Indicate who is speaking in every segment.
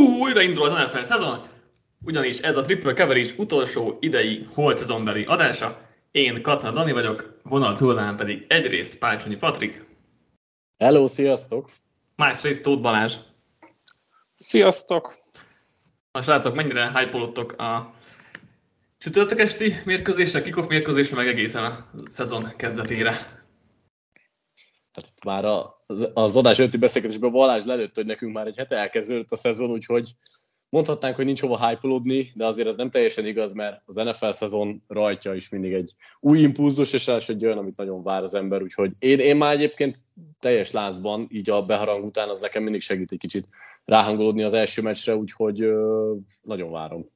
Speaker 1: újra indul az NFL szezon, ugyanis ez a Triple Coverage utolsó idei holt szezonbeli adása. Én Katna Dani vagyok, vonal túlnál pedig egyrészt Pácsonyi Patrik.
Speaker 2: Hello, sziasztok!
Speaker 1: Másrészt Tóth Balázs.
Speaker 3: Sziasztok!
Speaker 1: A srácok, mennyire hype a csütörtök esti mérkőzésre, kikoff mérkőzésre, meg egészen a szezon kezdetére?
Speaker 2: Hát itt már a, az adás előtti beszélgetésben Balázs lelőtt, hogy nekünk már egy hete elkezdődött a szezon, úgyhogy mondhatnánk, hogy nincs hova hype de azért ez nem teljesen igaz, mert az NFL szezon rajtja is mindig egy új impulzus, és ez egy olyan, amit nagyon vár az ember, úgyhogy én, én már egyébként teljes lázban, így a beharang után az nekem mindig segít egy kicsit ráhangolódni az első meccsre, úgyhogy ö, nagyon várom.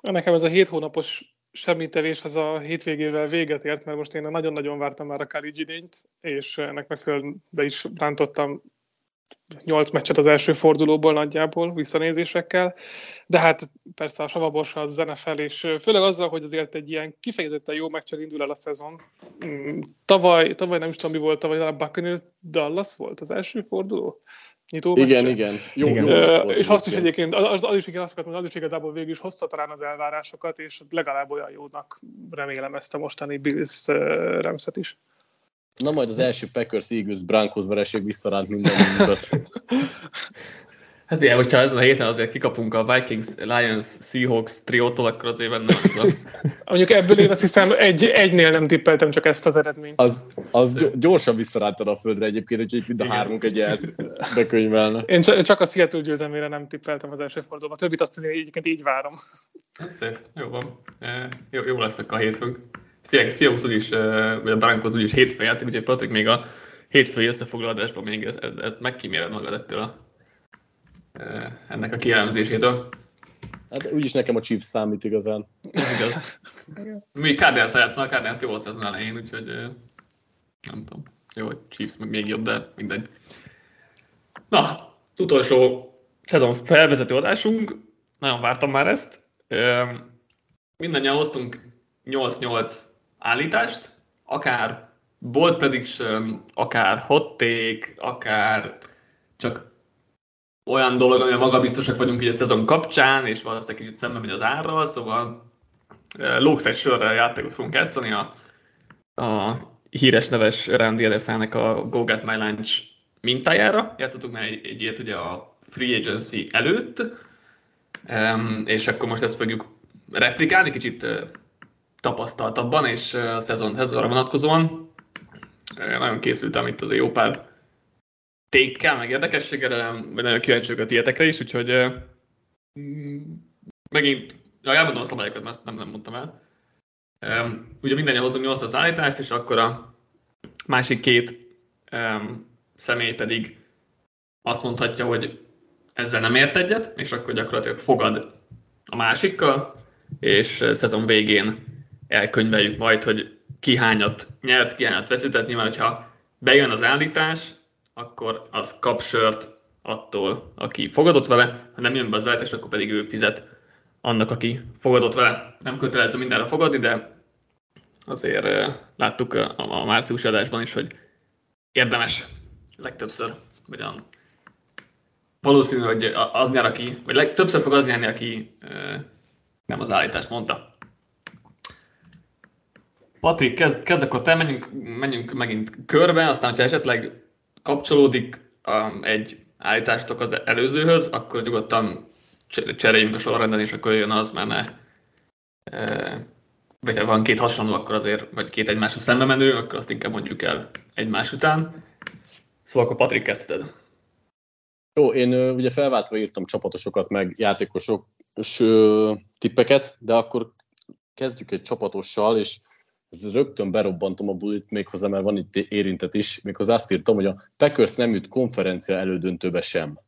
Speaker 3: Nekem ez a hét hónapos semmi tevés az a hétvégével véget ért, mert most én nagyon-nagyon vártam már a idényt, és ennek megfelelően be is rántottam nyolc meccset az első fordulóból nagyjából visszanézésekkel, de hát persze a savabos az zene fel, és főleg azzal, hogy azért egy ilyen kifejezetten jó meccsel indul el a szezon. Mm, tavaly, tavaly nem is tudom mi volt, tavaly a Buccaneers Dallas volt az első forduló
Speaker 2: nyitó Igen, igen.
Speaker 3: Jó, igen. Jó volt és azt is egyébként, az, az is igen, azt akartam, az is igazából végül is hozta talán az elvárásokat, és legalább olyan jónak remélem ezt a mostani Bills remszet is.
Speaker 2: Na majd az első Packers Eagles Broncos vereség visszaránt minden minket.
Speaker 1: Hát igen, hogyha ezen a héten azért kikapunk a Vikings, Lions, Seahawks triótól, akkor azért benne van.
Speaker 3: Mondjuk ebből én azt hiszem egy, egynél nem tippeltem csak ezt az eredményt.
Speaker 2: Az, az gyorsan visszarántad a földre egyébként, hogy mind a hármunk egy jelt bekönyvelne.
Speaker 3: Én csak a Seattle győzelmére nem tippeltem az első fordulóban. Többit azt egyébként így várom.
Speaker 1: Ez szép, jó van. Jó, jó lesz a hétfőnk. Seahawks úgyis, vagy a Broncos úgyis hétfőn játszik, úgyhogy Patrik még a hétfői összefoglalásban még ezt, ezt megkíméred magad ettől a ennek a kielemzésétől.
Speaker 2: Hát úgyis nekem a Chiefs számít igazán.
Speaker 1: Ez igaz. Mi Cardinals játszanak, Cardinals jó volt ezen elején, úgyhogy nem tudom. Jó, hogy Chiefs még jobb, de mindegy. Na, utolsó szezon felvezető adásunk. Nagyon vártam már ezt. Mindannyian hoztunk 8-8 állítást, akár bold prediction, akár hot take, akár csak olyan dolog, ami a magabiztosak vagyunk így a szezon kapcsán, és valószínűleg kicsit szemben megy az árral, szóval lógsz egy sörrel játékot fogunk játszani a, a híres neves Randy Elefának a Go Get My Lunch mintájára. Játszottunk már egy, egy ilyet ugye a Free Agency előtt, és akkor most ezt fogjuk replikálni, kicsit tapasztaltabban, és a szezon, szezonra vonatkozóan. Nagyon készültem itt az jó pár tékkel, meg érdekességgel, vagy nagyon kíváncsi a tietekre is, úgyhogy uh, megint, ja, elmondom a szabályokat, mert ezt nem, nem mondtam el. Um, ugye mindannyian hozunk 8 az állítást, és akkor a másik két személy pedig azt mondhatja, hogy ezzel nem ért egyet, és akkor gyakorlatilag fogad a másikkal, és szezon végén elkönyveljük majd, hogy ki hányat nyert, ki hányat veszített. Nyilván, hogyha bejön az állítás, akkor az kap sört attól, aki fogadott vele, ha nem jön be az állítás, akkor pedig ő fizet annak, aki fogadott vele. Nem kötelező mindenre fogadni, de azért láttuk a, március adásban is, hogy érdemes legtöbbször, vagy a, valószínű, hogy az nyer, aki, vagy legtöbbször fog az nyerni, aki nem az állítást mondta. Patrik, kezd, kezd akkor te, menjünk, menjünk megint körbe, aztán, hogyha esetleg kapcsolódik um, egy állítástok az előzőhöz, akkor nyugodtan cseréljünk a sorrenden, és akkor jön az, mert ne, e, vagy ha van két hasonló, akkor azért, vagy két egymásra szembe menő, akkor azt inkább mondjuk el egymás után. Szóval akkor Patrik kezdted.
Speaker 2: Jó, én ugye felváltva írtam csapatosokat, meg játékosok tippeket, de akkor kezdjük egy csapatossal, és ez rögtön berobbantom a bulit méghozzá, mert van itt érintett is, méghozzá azt írtam, hogy a Packers nem jut konferencia elődöntőbe sem.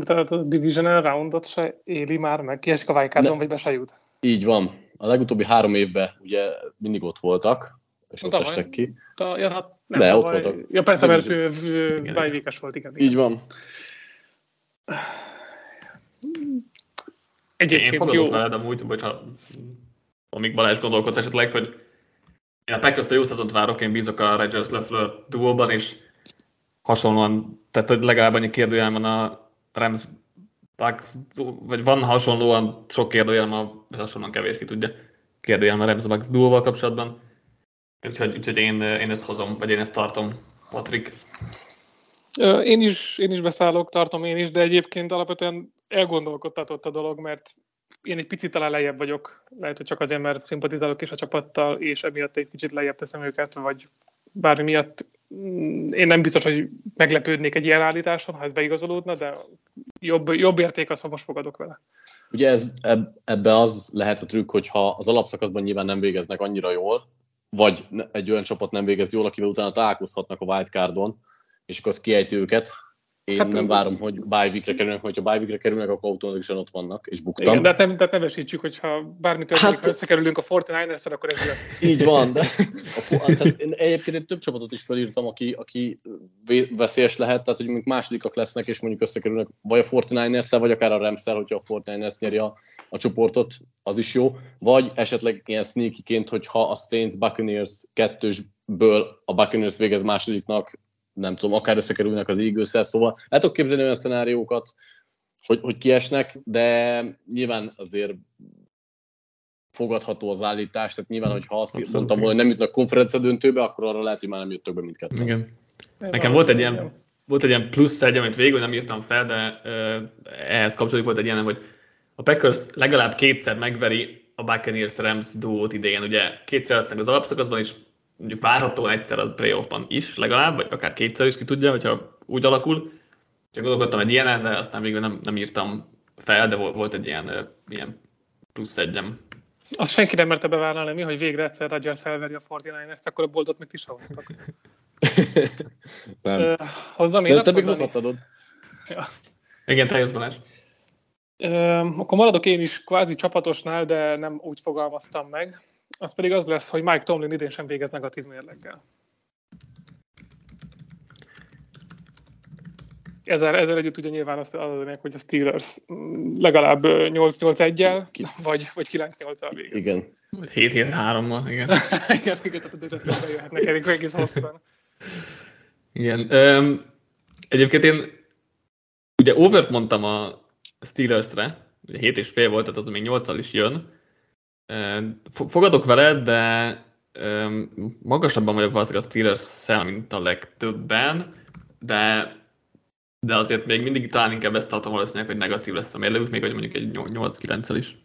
Speaker 3: Tehát a Divisional Roundot se éli már meg, kiesik a Wildcardon, vagy be se jut.
Speaker 2: Így van. A legutóbbi három évben ugye mindig ott voltak, és ott estek ki.
Speaker 3: Ta, ja, hát nem,
Speaker 2: De ott voltak.
Speaker 3: Ja persze, mert bájvékes volt, igen,
Speaker 2: igen. Így van.
Speaker 1: Egyébként Én fogadok veled amúgy, hogyha amíg Balázs gondolkodt esetleg, hogy én a Packers-től jó szezont várok, én bízok a Rodgers Leffler duóban, és hasonlóan, tehát hogy legalább annyi kérdőjel van a Rams Bucks, vagy van hasonlóan sok kérdőjel, a hasonlóan kevés ki tudja kérdőjel a Rams Bucks duóval kapcsolatban. Úgyhogy, úgyhogy én, én ezt hozom, vagy én ezt tartom, Patrik.
Speaker 3: Én is, én is beszállok, tartom én is, de egyébként alapvetően elgondolkodtatott a dolog, mert én egy picit talán lejjebb vagyok, lehet, hogy csak azért, mert szimpatizálok is a csapattal, és emiatt egy kicsit lejjebb teszem őket, vagy bármi miatt. Én nem biztos, hogy meglepődnék egy ilyen állításon, ha ez beigazolódna, de jobb, jobb érték az, ha most fogadok vele.
Speaker 2: Ugye ez, ebbe az lehet a trükk, hogyha az alapszakaszban nyilván nem végeznek annyira jól, vagy egy olyan csapat nem végez jól, akivel utána találkozhatnak a wildcardon, és akkor az kiejti őket, én hát, nem várom, hogy bye kerülnek, hogyha bye kerülnek, akkor automatikusan ott vannak, és buktam. Igen,
Speaker 3: de hát nem, tehát nem esítsük, hogyha bármi történik, hát, ha összekerülünk a 49 akkor ez jött.
Speaker 2: Így van, de a, tehát én egyébként egy több csapatot is felírtam, aki, aki veszélyes lehet, tehát hogy másodikak lesznek, és mondjuk összekerülnek vagy a 49 vagy akár a rams hogyha a 49ers nyeri a, a csoportot, az is jó, vagy esetleg ilyen sneaky-ként, hogyha a Stains Buccaneers kettősből a Buccaneers végez másodiknak, nem tudom, akár összekerülnek az eagles szóval el tudok képzelni olyan szenáriókat, hogy, hogy kiesnek, de nyilván azért fogadható az állítás, tehát nyilván, hogy ha azt Abszolút. mondtam volna, hogy nem jutnak konferencia döntőbe, akkor arra lehet, hogy már nem jöttök be mindkettő.
Speaker 1: Igen. Nekem volt egy ilyen, volt egy ilyen plusz egy, amit végül nem írtam fel, de uh, ehhez kapcsolódik volt egy ilyen, hogy a Packers legalább kétszer megveri a Buccaneers Rams duót idején, ugye kétszer az alapszakaszban is, mondjuk várható egyszer a playoffban is legalább, vagy akár kétszer is ki tudja, hogyha úgy alakul. Csak gondolkodtam egy ilyen, de aztán végül nem, nem írtam fel, de volt egy ilyen, ilyen plusz egyem.
Speaker 3: Azt senki nem merte bevállalni, mi, hogy végre egyszer Rodgers elveri a 49ers-t, akkor a boldot még ti hoztak.
Speaker 2: nem. Uh, hozzam én te még hozhattad.
Speaker 1: Ja. Igen, te jössz Balázs.
Speaker 3: Uh, akkor maradok én is kvázi csapatosnál, de nem úgy fogalmaztam meg az pedig az lesz, hogy Mike Tomlin idén sem végez negatív mérleggel. Ezzel, ezzel együtt ugye nyilván az adódnék, hogy a Steelers legalább 8-8-1-el, vagy, vagy 9-8-al végez.
Speaker 2: Igen.
Speaker 1: 7-7-3-mal, igen.
Speaker 3: igen, igen, tehát bejöhetnek elég egész hosszan.
Speaker 1: Igen. Um, egyébként én ugye overt mondtam a Steelersre, ugye 7 és fél volt, tehát az még 8 is jön, Fogadok veled, de magasabban vagyok valószínűleg a Steelers-szel, mint a legtöbben, de, de azért még mindig talán inkább ezt tartom valószínűleg, hogy negatív lesz a mérlegük, még hogy mondjuk egy 8-9-el is.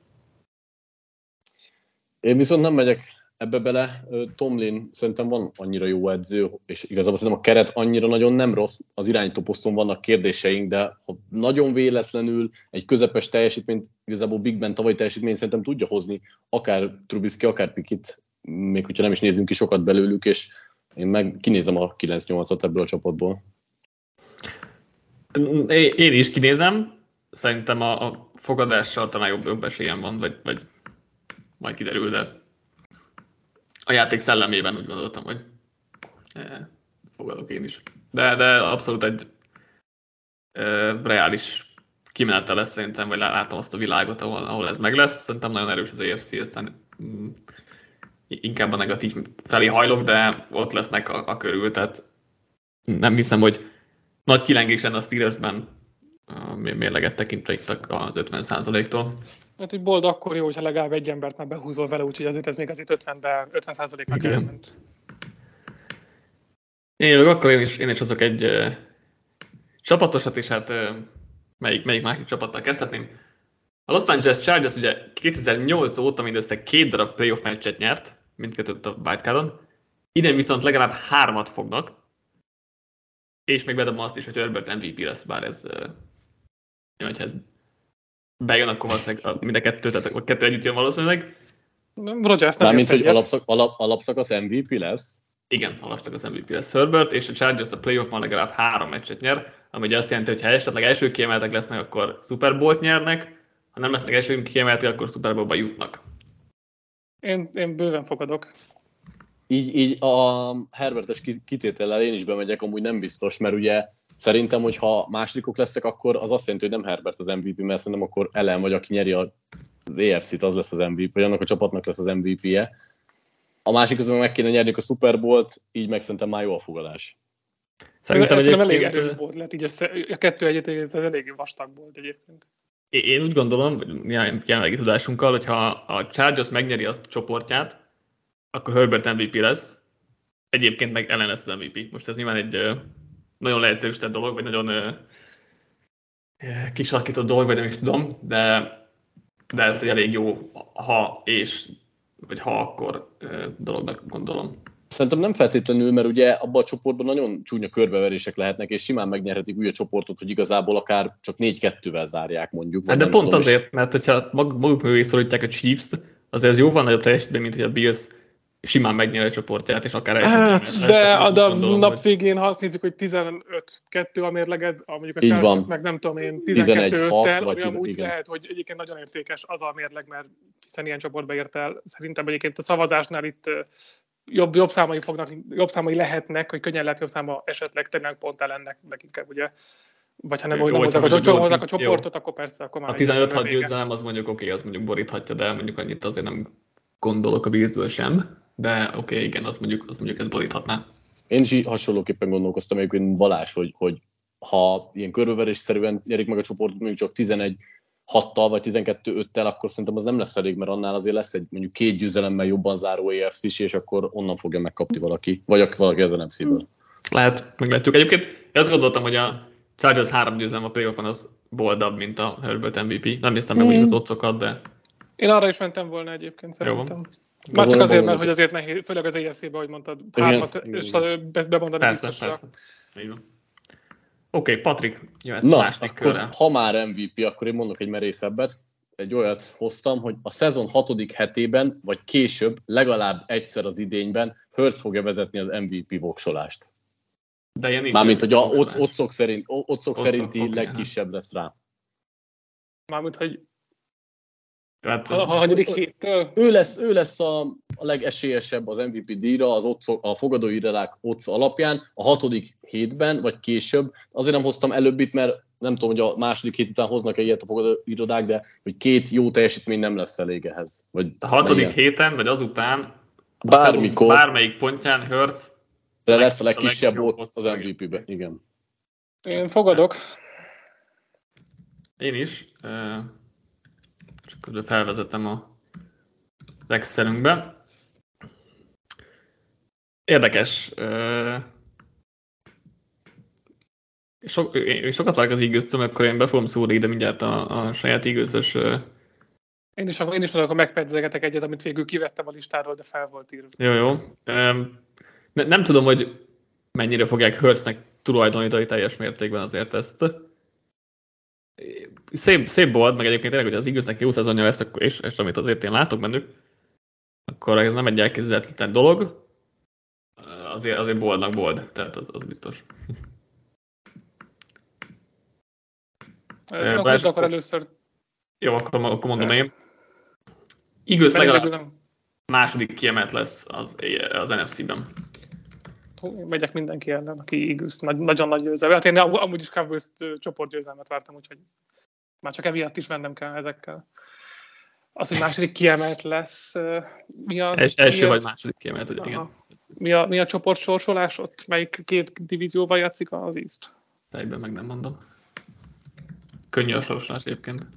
Speaker 2: Én viszont nem megyek ebbe bele. Tomlin szerintem van annyira jó edző, és igazából szerintem a keret annyira nagyon nem rossz. Az irányítóposzton vannak kérdéseink, de ha nagyon véletlenül egy közepes teljesítményt, igazából Big Ben tavalyi teljesítményt szerintem tudja hozni, akár Trubisky, akár Pikit, még hogyha nem is nézünk ki sokat belőlük, és én meg kinézem a 9-8-at ebből a csapatból.
Speaker 1: Én is kinézem, szerintem a, a fogadással talán jobb, esélyem van, vagy, vagy majd kiderül, de a játék szellemében úgy gondoltam, hogy eh, fogadok én is. De, de abszolút egy eh, reális kimenete lesz szerintem, vagy látom azt a világot, ahol, ahol ez meg lesz. Szerintem nagyon erős az EFC, aztán mm, inkább a negatív felé hajlok, de ott lesznek a, a körül, tehát nem hiszem, hogy nagy kilengés lenne a Steelersben mérleget tekintve itt az 50%-tól.
Speaker 3: Hát, hogy bold akkor jó, hogyha legalább egy embert már behúzol vele, úgyhogy azért ez még azért 50-be, 50 százaléknak elment.
Speaker 1: Én jövök, akkor én is, én is hozok egy uh, csapatosat, és hát uh, melyik, melyik másik csapattal kezdhetném. A Los Angeles Chargers ugye 2008 óta mindössze két darab playoff meccset nyert, mindkettőt a wildcardon. Idén viszont legalább hármat fognak, és még bedobom azt is, hogy Herbert MVP lesz, bár ez, uh, hogyha ez bejön, akkor valószínűleg mind a kettő, tehát a kettő együtt jön valószínűleg.
Speaker 3: Rodgers nem
Speaker 2: Mármint, hogy alapszak, alap, alapszakasz MVP lesz?
Speaker 1: Igen, alapszakasz MVP lesz Herbert, és a Chargers a playoffban legalább három meccset nyer, ami azt jelenti, hogy ha esetleg első kiemeltek lesznek, akkor Super Bowl-t nyernek, ha nem lesznek első kiemeltek, akkor Super Bowl-ba jutnak.
Speaker 3: Én, én bőven fogadok.
Speaker 2: Így, így a Herbertes kitétellel én is bemegyek, amúgy nem biztos, mert ugye Szerintem, hogyha másodikok leszek, akkor az azt jelenti, hogy nem Herbert az MVP, mert szerintem akkor ellen vagy, aki nyeri az EFC-t, az lesz az MVP, vagy annak a csapatnak lesz az MVP-je. A másik közben meg kéne nyerni a Super Bowl-t, így meg szerintem már jó a fogadás.
Speaker 3: Szerintem, Szerintem elég erős volt, lehet így össze, a kettő egyet ez elég vastag volt egyébként.
Speaker 1: Én úgy gondolom, jelenlegi tudásunkkal, hogyha a Chargers megnyeri azt a csoportját, akkor Herbert MVP lesz, egyébként meg ellen lesz az MVP. Most ez nyilván egy nagyon leegyszerűsített dolog, vagy nagyon kisarkított dolog, vagy nem is tudom, de, de ez egy elég jó ha és, vagy ha akkor dolognak gondolom.
Speaker 2: Szerintem nem feltétlenül, mert ugye abban a csoportban nagyon csúnya körbeverések lehetnek, és simán megnyerhetik úgy a csoportot, hogy igazából akár csak 4-2-vel zárják mondjuk.
Speaker 1: Hát de pont tudom, azért, is. mert hogyha maguk mögé szorítják a Chiefs, azért ez jóval nagyobb teljesítmény, mint hogy a Bills simán megnyer a csoportját, és akár
Speaker 3: hát, de a, a nap hogy... végén, ha azt nézzük, hogy 15-2 a mérleged, a mondjuk a Chargers meg nem tudom én, 12 tel ami amúgy igen. lehet, hogy egyébként nagyon értékes az a mérleg, mert hiszen ilyen csoportba ért el. Szerintem egyébként a szavazásnál itt jobb, jobb számai fognak, jobb számai lehetnek, hogy könnyen lehet jobb száma esetleg tényleg pont ellennek, leginkább ugye vagy ha nem, hogy nem hozzák, a, hozzák a csoportot, jó. akkor persze, akkor már...
Speaker 1: A 15-6 győzelem az mondjuk oké, okay, az mondjuk boríthatja, de mondjuk annyit azért nem gondolok a bízből sem, de oké, okay, igen, az mondjuk, az mondjuk ez boríthatná.
Speaker 2: Én is hasonlóképpen gondolkoztam egyébként Balázs, hogy, hogy ha ilyen körbeverésszerűen nyerik meg a csoportot, mondjuk csak 11 6-tal vagy 12-5-tel, akkor szerintem az nem lesz elég, mert annál azért lesz egy mondjuk két győzelemmel jobban záró EFC is, és akkor onnan fogja megkapni valaki, vagy valaki ezen nem szívből.
Speaker 1: Lehet, meglátjuk. Egyébként én azt gondoltam, hogy a Chargers három győzelem a playoffban az boldabb, mint a Herbert MVP. Nem néztem meg mm. az otcokat, de...
Speaker 3: Én arra is mentem volna egyébként szerintem. Jó Már csak azért, mert hogy azért nehéz, főleg az EFC-be, ahogy mondtad, hármat, és ezt bemondani persze, biztosra. Persze.
Speaker 1: Oké, okay, Patrik, jöhet
Speaker 2: Na, akkor, körre. ha már MVP, akkor én mondok egy merészebbet. Egy olyat hoztam, hogy a szezon hatodik hetében, vagy később, legalább egyszer az idényben Hurts fogja vezetni az MVP voksolást. De ilyen nincs Mármint, hogy a otcok, szerint, otcok szerinti okay, legkisebb lesz rá.
Speaker 3: Mármint, hogy Hát, a, a hanyadik héttől?
Speaker 2: Ő lesz, ő lesz a, a legesélyesebb az MVP díjra az otco, a fogadóirodák otc alapján a hatodik hétben, vagy később. Azért nem hoztam előbbit, mert nem tudom, hogy a második hét után hoznak-e ilyet a fogadóirodák, de hogy két jó teljesítmény nem lesz elég ehhez. Vagy
Speaker 1: a hatodik menjen. héten, vagy azután
Speaker 2: Bármikor.
Speaker 1: bármelyik pontján Hurts
Speaker 2: de lesz a legkisebb ott az MVP-be, igen.
Speaker 3: Én fogadok.
Speaker 1: Én is közben felvezetem a Excelünkbe. Érdekes. So, én sokat várok az eagles akkor én be fogom szúrni ide mindjárt a, a saját eagles
Speaker 3: én is, én is akkor megpedzegetek egyet, amit végül kivettem a listáról, de fel volt írva.
Speaker 1: Jó, jó. Ne, nem tudom, hogy mennyire fogják Hurtsnek tulajdonítani teljes mértékben azért ezt szép, szép volt, meg egyébként tényleg, hogy az igaznak jó szezonja lesz, és, és amit azért én látok bennük, akkor ez nem egy elképzelhetetlen dolog, azért, azért boldnak bold, tehát az, az biztos.
Speaker 3: Ez akkor, Bár, akkor először...
Speaker 1: Jó, akkor, akkor mondom én. Igaz, legalább második kiemelt lesz az, az NFC-ben
Speaker 3: megyek mindenki ellen, aki Eagles nagy, nagyon nagy győzelme. Hát én amúgy is Cowboys csoportgyőzelmet vártam, úgyhogy már csak emiatt is vennem kell ezekkel. Az, hogy második kiemelt lesz, mi az?
Speaker 1: Es, első mi vagy második kiemelt, hogy igen.
Speaker 3: Mi a, mi a csoport sorsolás ott? Melyik két divízióban játszik az East?
Speaker 1: Fejben meg nem mondom. Könnyű a sorsolás egyébként.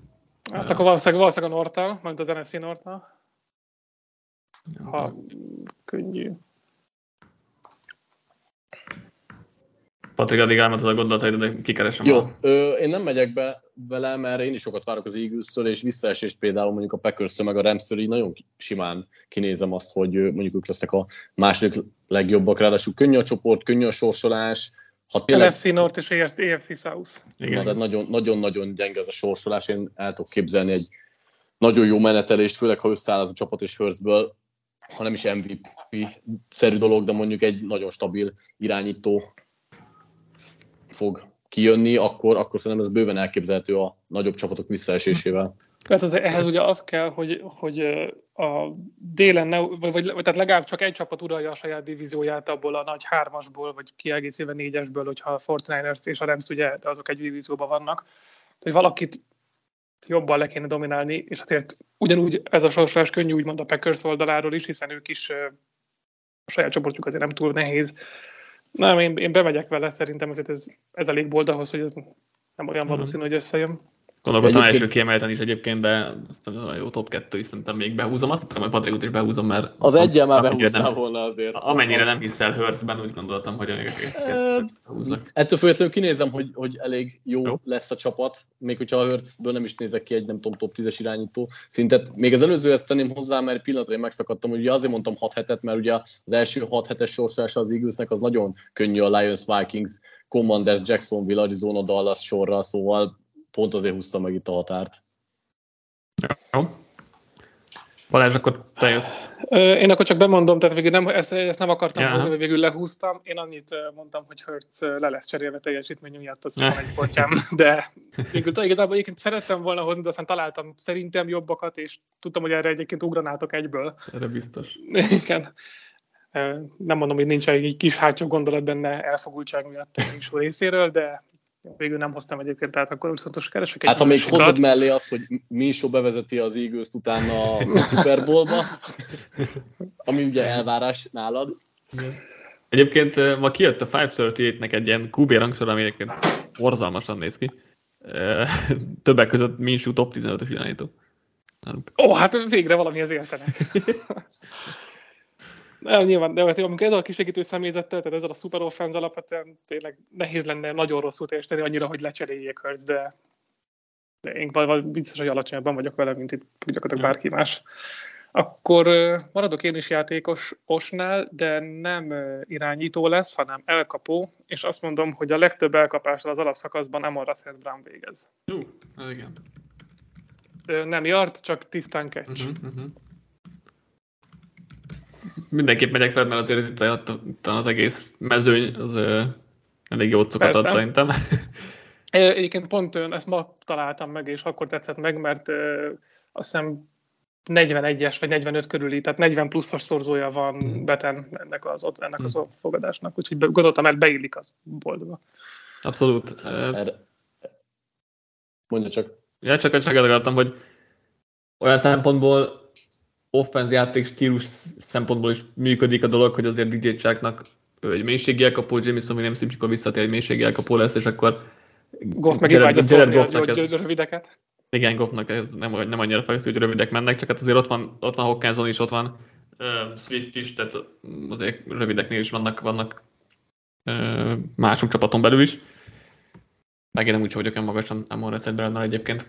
Speaker 3: Hát akkor valószínűleg, valószínűleg a Nortal, majd az NFC Nortal. Ha könnyű.
Speaker 1: Patrik, addig elmondtad a gondolataid, de kikeresem.
Speaker 2: Jó, ö, én nem megyek be vele, mert én is sokat várok az eagles és visszaesést például mondjuk a packers meg a rams így nagyon simán kinézem azt, hogy mondjuk ők lesznek a második legjobbak, ráadásul könnyű a csoport, könnyű a sorsolás,
Speaker 3: ha tényleg... NFC North és EFC South.
Speaker 2: Igen. Na, nagyon, nagyon-nagyon gyenge ez a sorsolás, én el tudok képzelni egy nagyon jó menetelést, főleg ha összeáll az a csapat és Hurstből, ha nem is MVP-szerű dolog, de mondjuk egy nagyon stabil irányító fog kijönni, akkor, akkor szerintem ez bőven elképzelhető a nagyobb csapatok visszaesésével.
Speaker 3: Hát az, ehhez ugye az kell, hogy, hogy a délen, ne, vagy, vagy, tehát legalább csak egy csapat uralja a saját divízióját abból a nagy hármasból, vagy kiegészítve négyesből, hogyha a Fortniners és a Rams ugye azok egy divízióban vannak. hogy valakit jobban le kéne dominálni, és azért ugyanúgy ez a sorsolás könnyű úgymond a Packers oldaláról is, hiszen ők is a saját csoportjuk azért nem túl nehéz Nem, én, én bemegyek vele, szerintem ezért ez, ez elég bold ahhoz, hogy ez nem olyan valószínű, hogy összejön.
Speaker 1: Gondolkodtam egyébként... első kiemelten is egyébként, de azt a jó top 2 is szerintem még behúzom. Azt hittem, hogy Patrickot is behúzom, mert...
Speaker 2: Az egyel már behúztál volna azért.
Speaker 1: Amennyire az... nem hiszel Hurstben, úgy gondoltam, hogy még
Speaker 2: húzzak. Ettől függetlenül kinézem, hogy, hogy elég jó, jó, lesz a csapat, még hogyha a Hurstből nem is nézek ki egy nem tudom top 10-es irányító szintet. Még az előző ezt tenném hozzá, mert pillanatra én megszakadtam, hogy ugye azért mondtam 6 hetet, mert ugye az első 6 hetes sorsása az Eaglesnek az nagyon könnyű a Lions, Vikings, Commanders, Jacksonville, Arizona, Dallas sorra, szóval pont azért húzta meg itt a határt.
Speaker 1: Jó. Balázs, akkor te jössz.
Speaker 3: Én akkor csak bemondom, tehát végül nem, ezt, ezt nem akartam ja. hozni, végül lehúztam. Én annyit mondtam, hogy Hertz le lesz cserélve teljesítmény miatt az egy pontjám, de végül igazából egyébként szerettem volna hozni, de aztán találtam szerintem jobbakat, és tudtam, hogy erre egyébként ugranátok egyből.
Speaker 1: Erre biztos.
Speaker 3: Igen. Nem mondom, hogy nincs egy kis hátsó gondolat benne elfogultság miatt a részéről, de végül nem hoztam egyébként, tehát akkor viszont keresek
Speaker 2: egy Hát ha még hozod mellé azt, hogy Minsó bevezeti az eagles utána a Super Bowl-ba, ami ugye elvárás nálad.
Speaker 1: Egyébként eh, ma kijött a 538-nek egy ilyen QB rangsor, ami egyébként borzalmasan néz ki. Eh, többek között Minsú top 15-ös irányító.
Speaker 3: Ó, hát végre valamihez értenek. Nem, nyilván, de amikor ez a kisegítő személyzettel, tehát ezzel a super offense alapvetően tényleg nehéz lenne nagyon rosszul teljesíteni annyira, hogy lecseréljék Hurts, de, de én biztos, hogy alacsonyabban vagyok vele, mint itt gyakorlatilag bárki más. Akkor maradok én is játékos Osnál, de nem irányító lesz, hanem elkapó, és azt mondom, hogy a legtöbb elkapásra az alapszakaszban Amon Russell Brown végez.
Speaker 1: Jó, igen.
Speaker 3: Nem jart, csak tisztán catch. Uh-huh, uh-huh
Speaker 1: mindenképp megyek veled, mert azért itt, itt az egész mezőny az ö, elég jó cukat ad szerintem.
Speaker 3: Egyébként pont ezt ma találtam meg, és akkor tetszett meg, mert ö, azt hiszem 41-es vagy 45 körüli, tehát 40 pluszos szorzója van hmm. beten ennek az, ennek az hmm. fogadásnak, úgyhogy gondoltam, mert beillik az boldogba.
Speaker 1: Abszolút.
Speaker 2: Mondja csak.
Speaker 1: Ja, csak, csak akartam, hogy olyan szempontból offenz játék stílus szempontból is működik a dolog, hogy azért DJ Charknak egy mélységi elkapó, Jameson nem szép, akkor visszatér, egy mélységi elkapó lesz, és akkor
Speaker 3: Goff meg Jared, Jared Goffnak ez, rövideket.
Speaker 1: Igen, Goffnak ez nem, nem annyira fejlesztő, hogy rövidek mennek, csak hát azért ott van, ott van Hawkinson is, ott van uh, Swift is, tehát azért rövideknél is vannak, vannak uh, mások csapaton belül is. Meg én nem úgy vagyok olyan magasan Amon Reset egyébként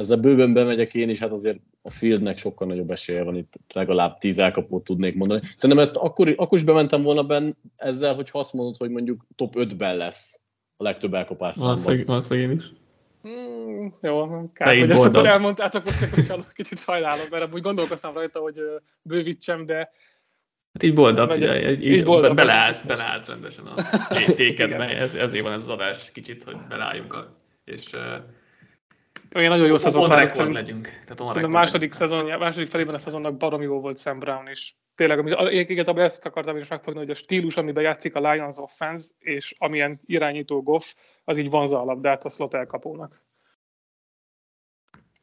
Speaker 2: ezzel bőven bemegyek én is, hát azért a Fieldnek sokkal nagyobb esélye van, itt legalább tíz elkapót tudnék mondani. Szerintem ezt akkor, akkor is bementem volna benne ezzel, hogy azt mondod, hogy mondjuk top 5-ben lesz a legtöbb elkapás
Speaker 1: számban. Valószínűleg én is.
Speaker 3: Mm, jó, kár, hogy ezt akkor elmondtátok, most kicsit sajnálom, mert amúgy gondolkoztam rajta, hogy bővítsem, de
Speaker 1: Hát így boldog, ugye, így, így boldog, beleállsz, beleállsz rendesen a tékedbe, ez, ezért van ez az adás kicsit, hogy beleálljunk a, és
Speaker 3: olyan nagyon jó szezon
Speaker 1: várok. legyünk. Tehát
Speaker 3: a második, szezon, második felében a szezonnak baromi jó volt Sam Brown is. Tényleg, én igazából ezt akartam is megfogni, hogy a stílus, amiben játszik a Lions offense, és amilyen irányító Goff, az így vonza a labdát a slot elkapónak.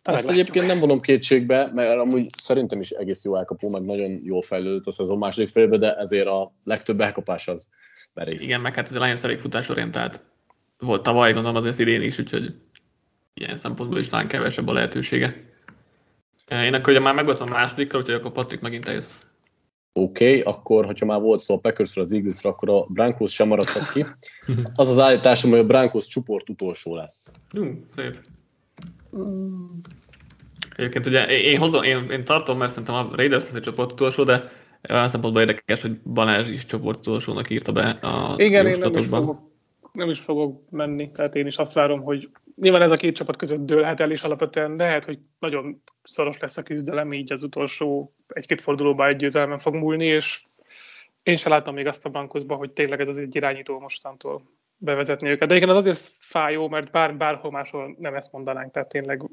Speaker 2: Ezt egyébként nem vonom kétségbe, mert amúgy szerintem is egész jó elkapó, meg nagyon jól fejlődött a szezon második félbe, de ezért a legtöbb elkapás az merész.
Speaker 1: Igen, meg hát ez a Lions elég futásorientált volt tavaly, gondolom azért idén is, úgyhogy ilyen szempontból is talán kevesebb a lehetősége. Én akkor ugye már megvoltam a másodikkal, úgyhogy akkor Patrik megint eljössz.
Speaker 2: Oké, okay, akkor, hogyha már volt szó a packers az eagles akkor a Broncos sem maradtak ki. Az az állításom, hogy a Broncos csoport utolsó lesz.
Speaker 1: Ú, szép. Egyébként ugye én, hozom, én, én tartom, mert szerintem a Raiders az egy csoport utolsó, de olyan szempontból érdekes, hogy Balázs is csoport utolsónak írta be a
Speaker 3: Igen, én nem is, fogok, nem is fogok menni, tehát én is azt várom, hogy nyilván ez a két csapat között dőlhet el, és alapvetően lehet, hogy nagyon szoros lesz a küzdelem, így az utolsó egy-két fordulóban egy győzelmen fog múlni, és én sem látom még azt a bankuszba, hogy tényleg ez az egy irányító mostantól bevezetni őket. De igen, az azért fájó, mert bár, bárhol máshol nem ezt mondanánk, tehát tényleg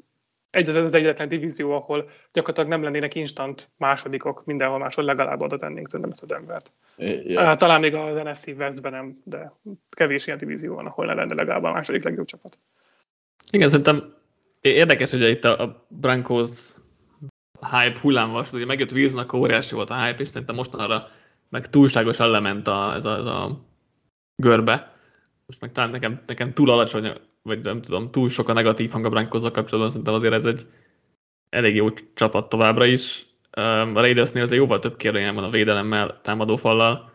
Speaker 3: egy az, az egyetlen divízió, ahol gyakorlatilag nem lennének instant másodikok, mindenhol máshol legalább oda tennénk szerintem ezt a Denvert. Yeah. Talán még az NFC Westben nem, de kevés ilyen divízió van, ahol ne lenne legalább a második legjobb csapat.
Speaker 1: Igen, szerintem érdekes, hogy itt a Broncos hype hullámvas, ugye megjött Wilson, akkor óriási volt a hype, és szerintem mostanra meg túlságosan lement a, ez, a, ez a görbe. Most meg talán nekem, nekem túl alacsony, vagy nem tudom, túl sok a negatív hang a Broncos kapcsolatban, szerintem azért ez egy elég jó csapat továbbra is. A Raidersnél azért jóval több kérdőjel van a védelemmel, támadófallal,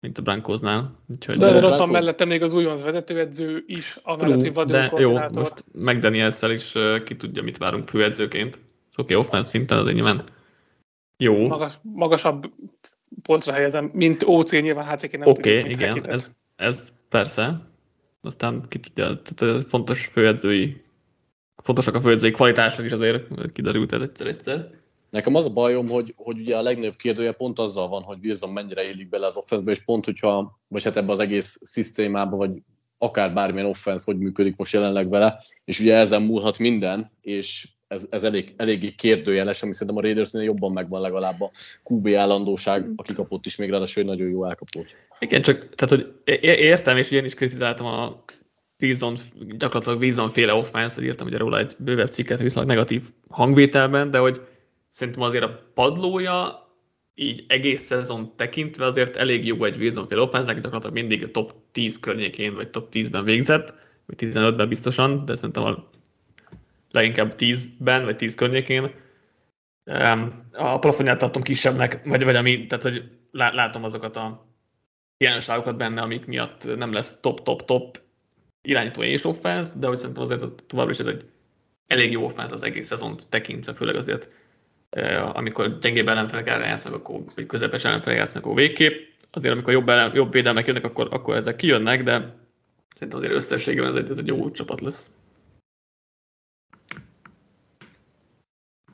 Speaker 1: mint a Brankosnál.
Speaker 3: Úgyhogy de, de ott van mellette még az újonc vezetőedző is, a
Speaker 1: True, de jó, most mcdaniels is ki tudja, mit várunk főedzőként. Szóval oké, okay, offense szinten azért nyilván jó.
Speaker 3: Magas, magasabb polcra helyezem, mint OC nyilván HCK nem
Speaker 1: Oké, okay, igen, ez, ez persze. Aztán ki tudja, tehát fontos főedzői, fontosak a főedzői kvalitások is azért kiderült ez egyszer-egyszer.
Speaker 2: Nekem az a bajom, hogy, hogy ugye a legnagyobb kérdője pont azzal van, hogy Wilson mennyire élik bele az offenszbe, és pont, hogyha, vagy hát ebbe az egész szisztémába, vagy akár bármilyen offensz, hogy működik most jelenleg vele, és ugye ezen múlhat minden, és ez, ez elég, eléggé kérdőjeles, ami szerintem a Raidersnél jobban megvan legalább a QB állandóság, aki kapott is még ráadásul egy nagyon jó elkapott.
Speaker 1: Igen, csak tehát, hogy értem, és én is kritizáltam a Wilson, gyakorlatilag Wilson féle offense, írtam ugye róla egy bővebb cikket viszonylag negatív hangvételben, de hogy szerintem azért a padlója így egész szezon tekintve azért elég jó egy Wilson fél offense gyakorlatilag mindig a top 10 környékén, vagy top 10-ben végzett, vagy 15-ben biztosan, de szerintem a leginkább 10-ben, vagy 10 környékén. A plafonját tartom kisebbnek, vagy, vagy ami, tehát hogy látom azokat a hiányosságokat benne, amik miatt nem lesz top-top-top irányító és offense, de hogy szerintem azért továbbra is ez egy elég jó offense az egész szezont tekintve, főleg azért, amikor gyengébb ellenfelek játszanak, akkor, vagy közepes ellenfelek játszanak, akkor végképp. Azért, amikor jobb, ellen, jobb védelmek jönnek, akkor, akkor ezek kijönnek, de szerintem azért összességében ez egy, ez egy jó csapat lesz.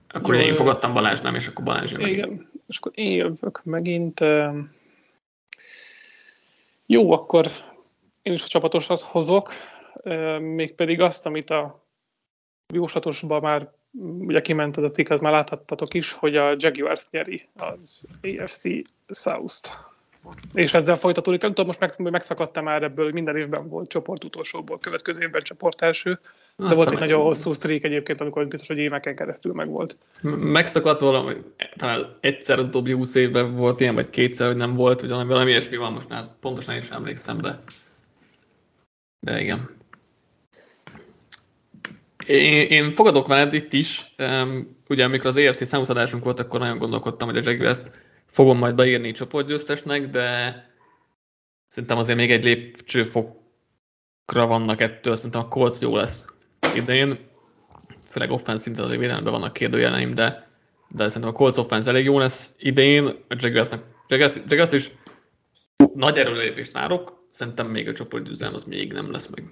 Speaker 1: Akkor Jó, én fogadtam Balázs nem, és akkor Balázs jön Igen, megint.
Speaker 3: és akkor én jövök megint. Jó, akkor én is a csapatosat hozok, mégpedig azt, amit a jóslatosban már ugye kiment az a cikk, az már láthattatok is, hogy a Jaguars nyeri az AFC South-t. És ezzel folytatódik. Nem tudom, most meg, megszakadtam már ebből, hogy minden évben volt csoport utolsóból, következő évben csoport első. De Azt volt egy nagyon hosszú streak egyébként, amikor biztos, hogy éveken keresztül megvolt.
Speaker 1: Megszakadt valami, talán egyszer az utóbbi 20 évben volt ilyen, vagy kétszer, hogy nem volt, vagy valami, valami ilyesmi van most már, pontosan is emlékszem, de, de igen. Én, én fogadok veled itt is. Um, ugye amikor az ERC számoszadásunk volt, akkor nagyon gondolkodtam, hogy a Jaguars-t fogom majd beírni csoportgyőztesnek, de szerintem azért még egy lépcsőfokra vannak ettől, szerintem a Colts jó lesz idején, főleg offense szinten azért védelemben vannak kérdőjeleim, de, de szerintem a Colts offense elég jó lesz idején, a Jaguarsnak, Jaguars, Jaguars is nagy erőlépést várok, szerintem még a csoportgyőzelem az még nem lesz meg.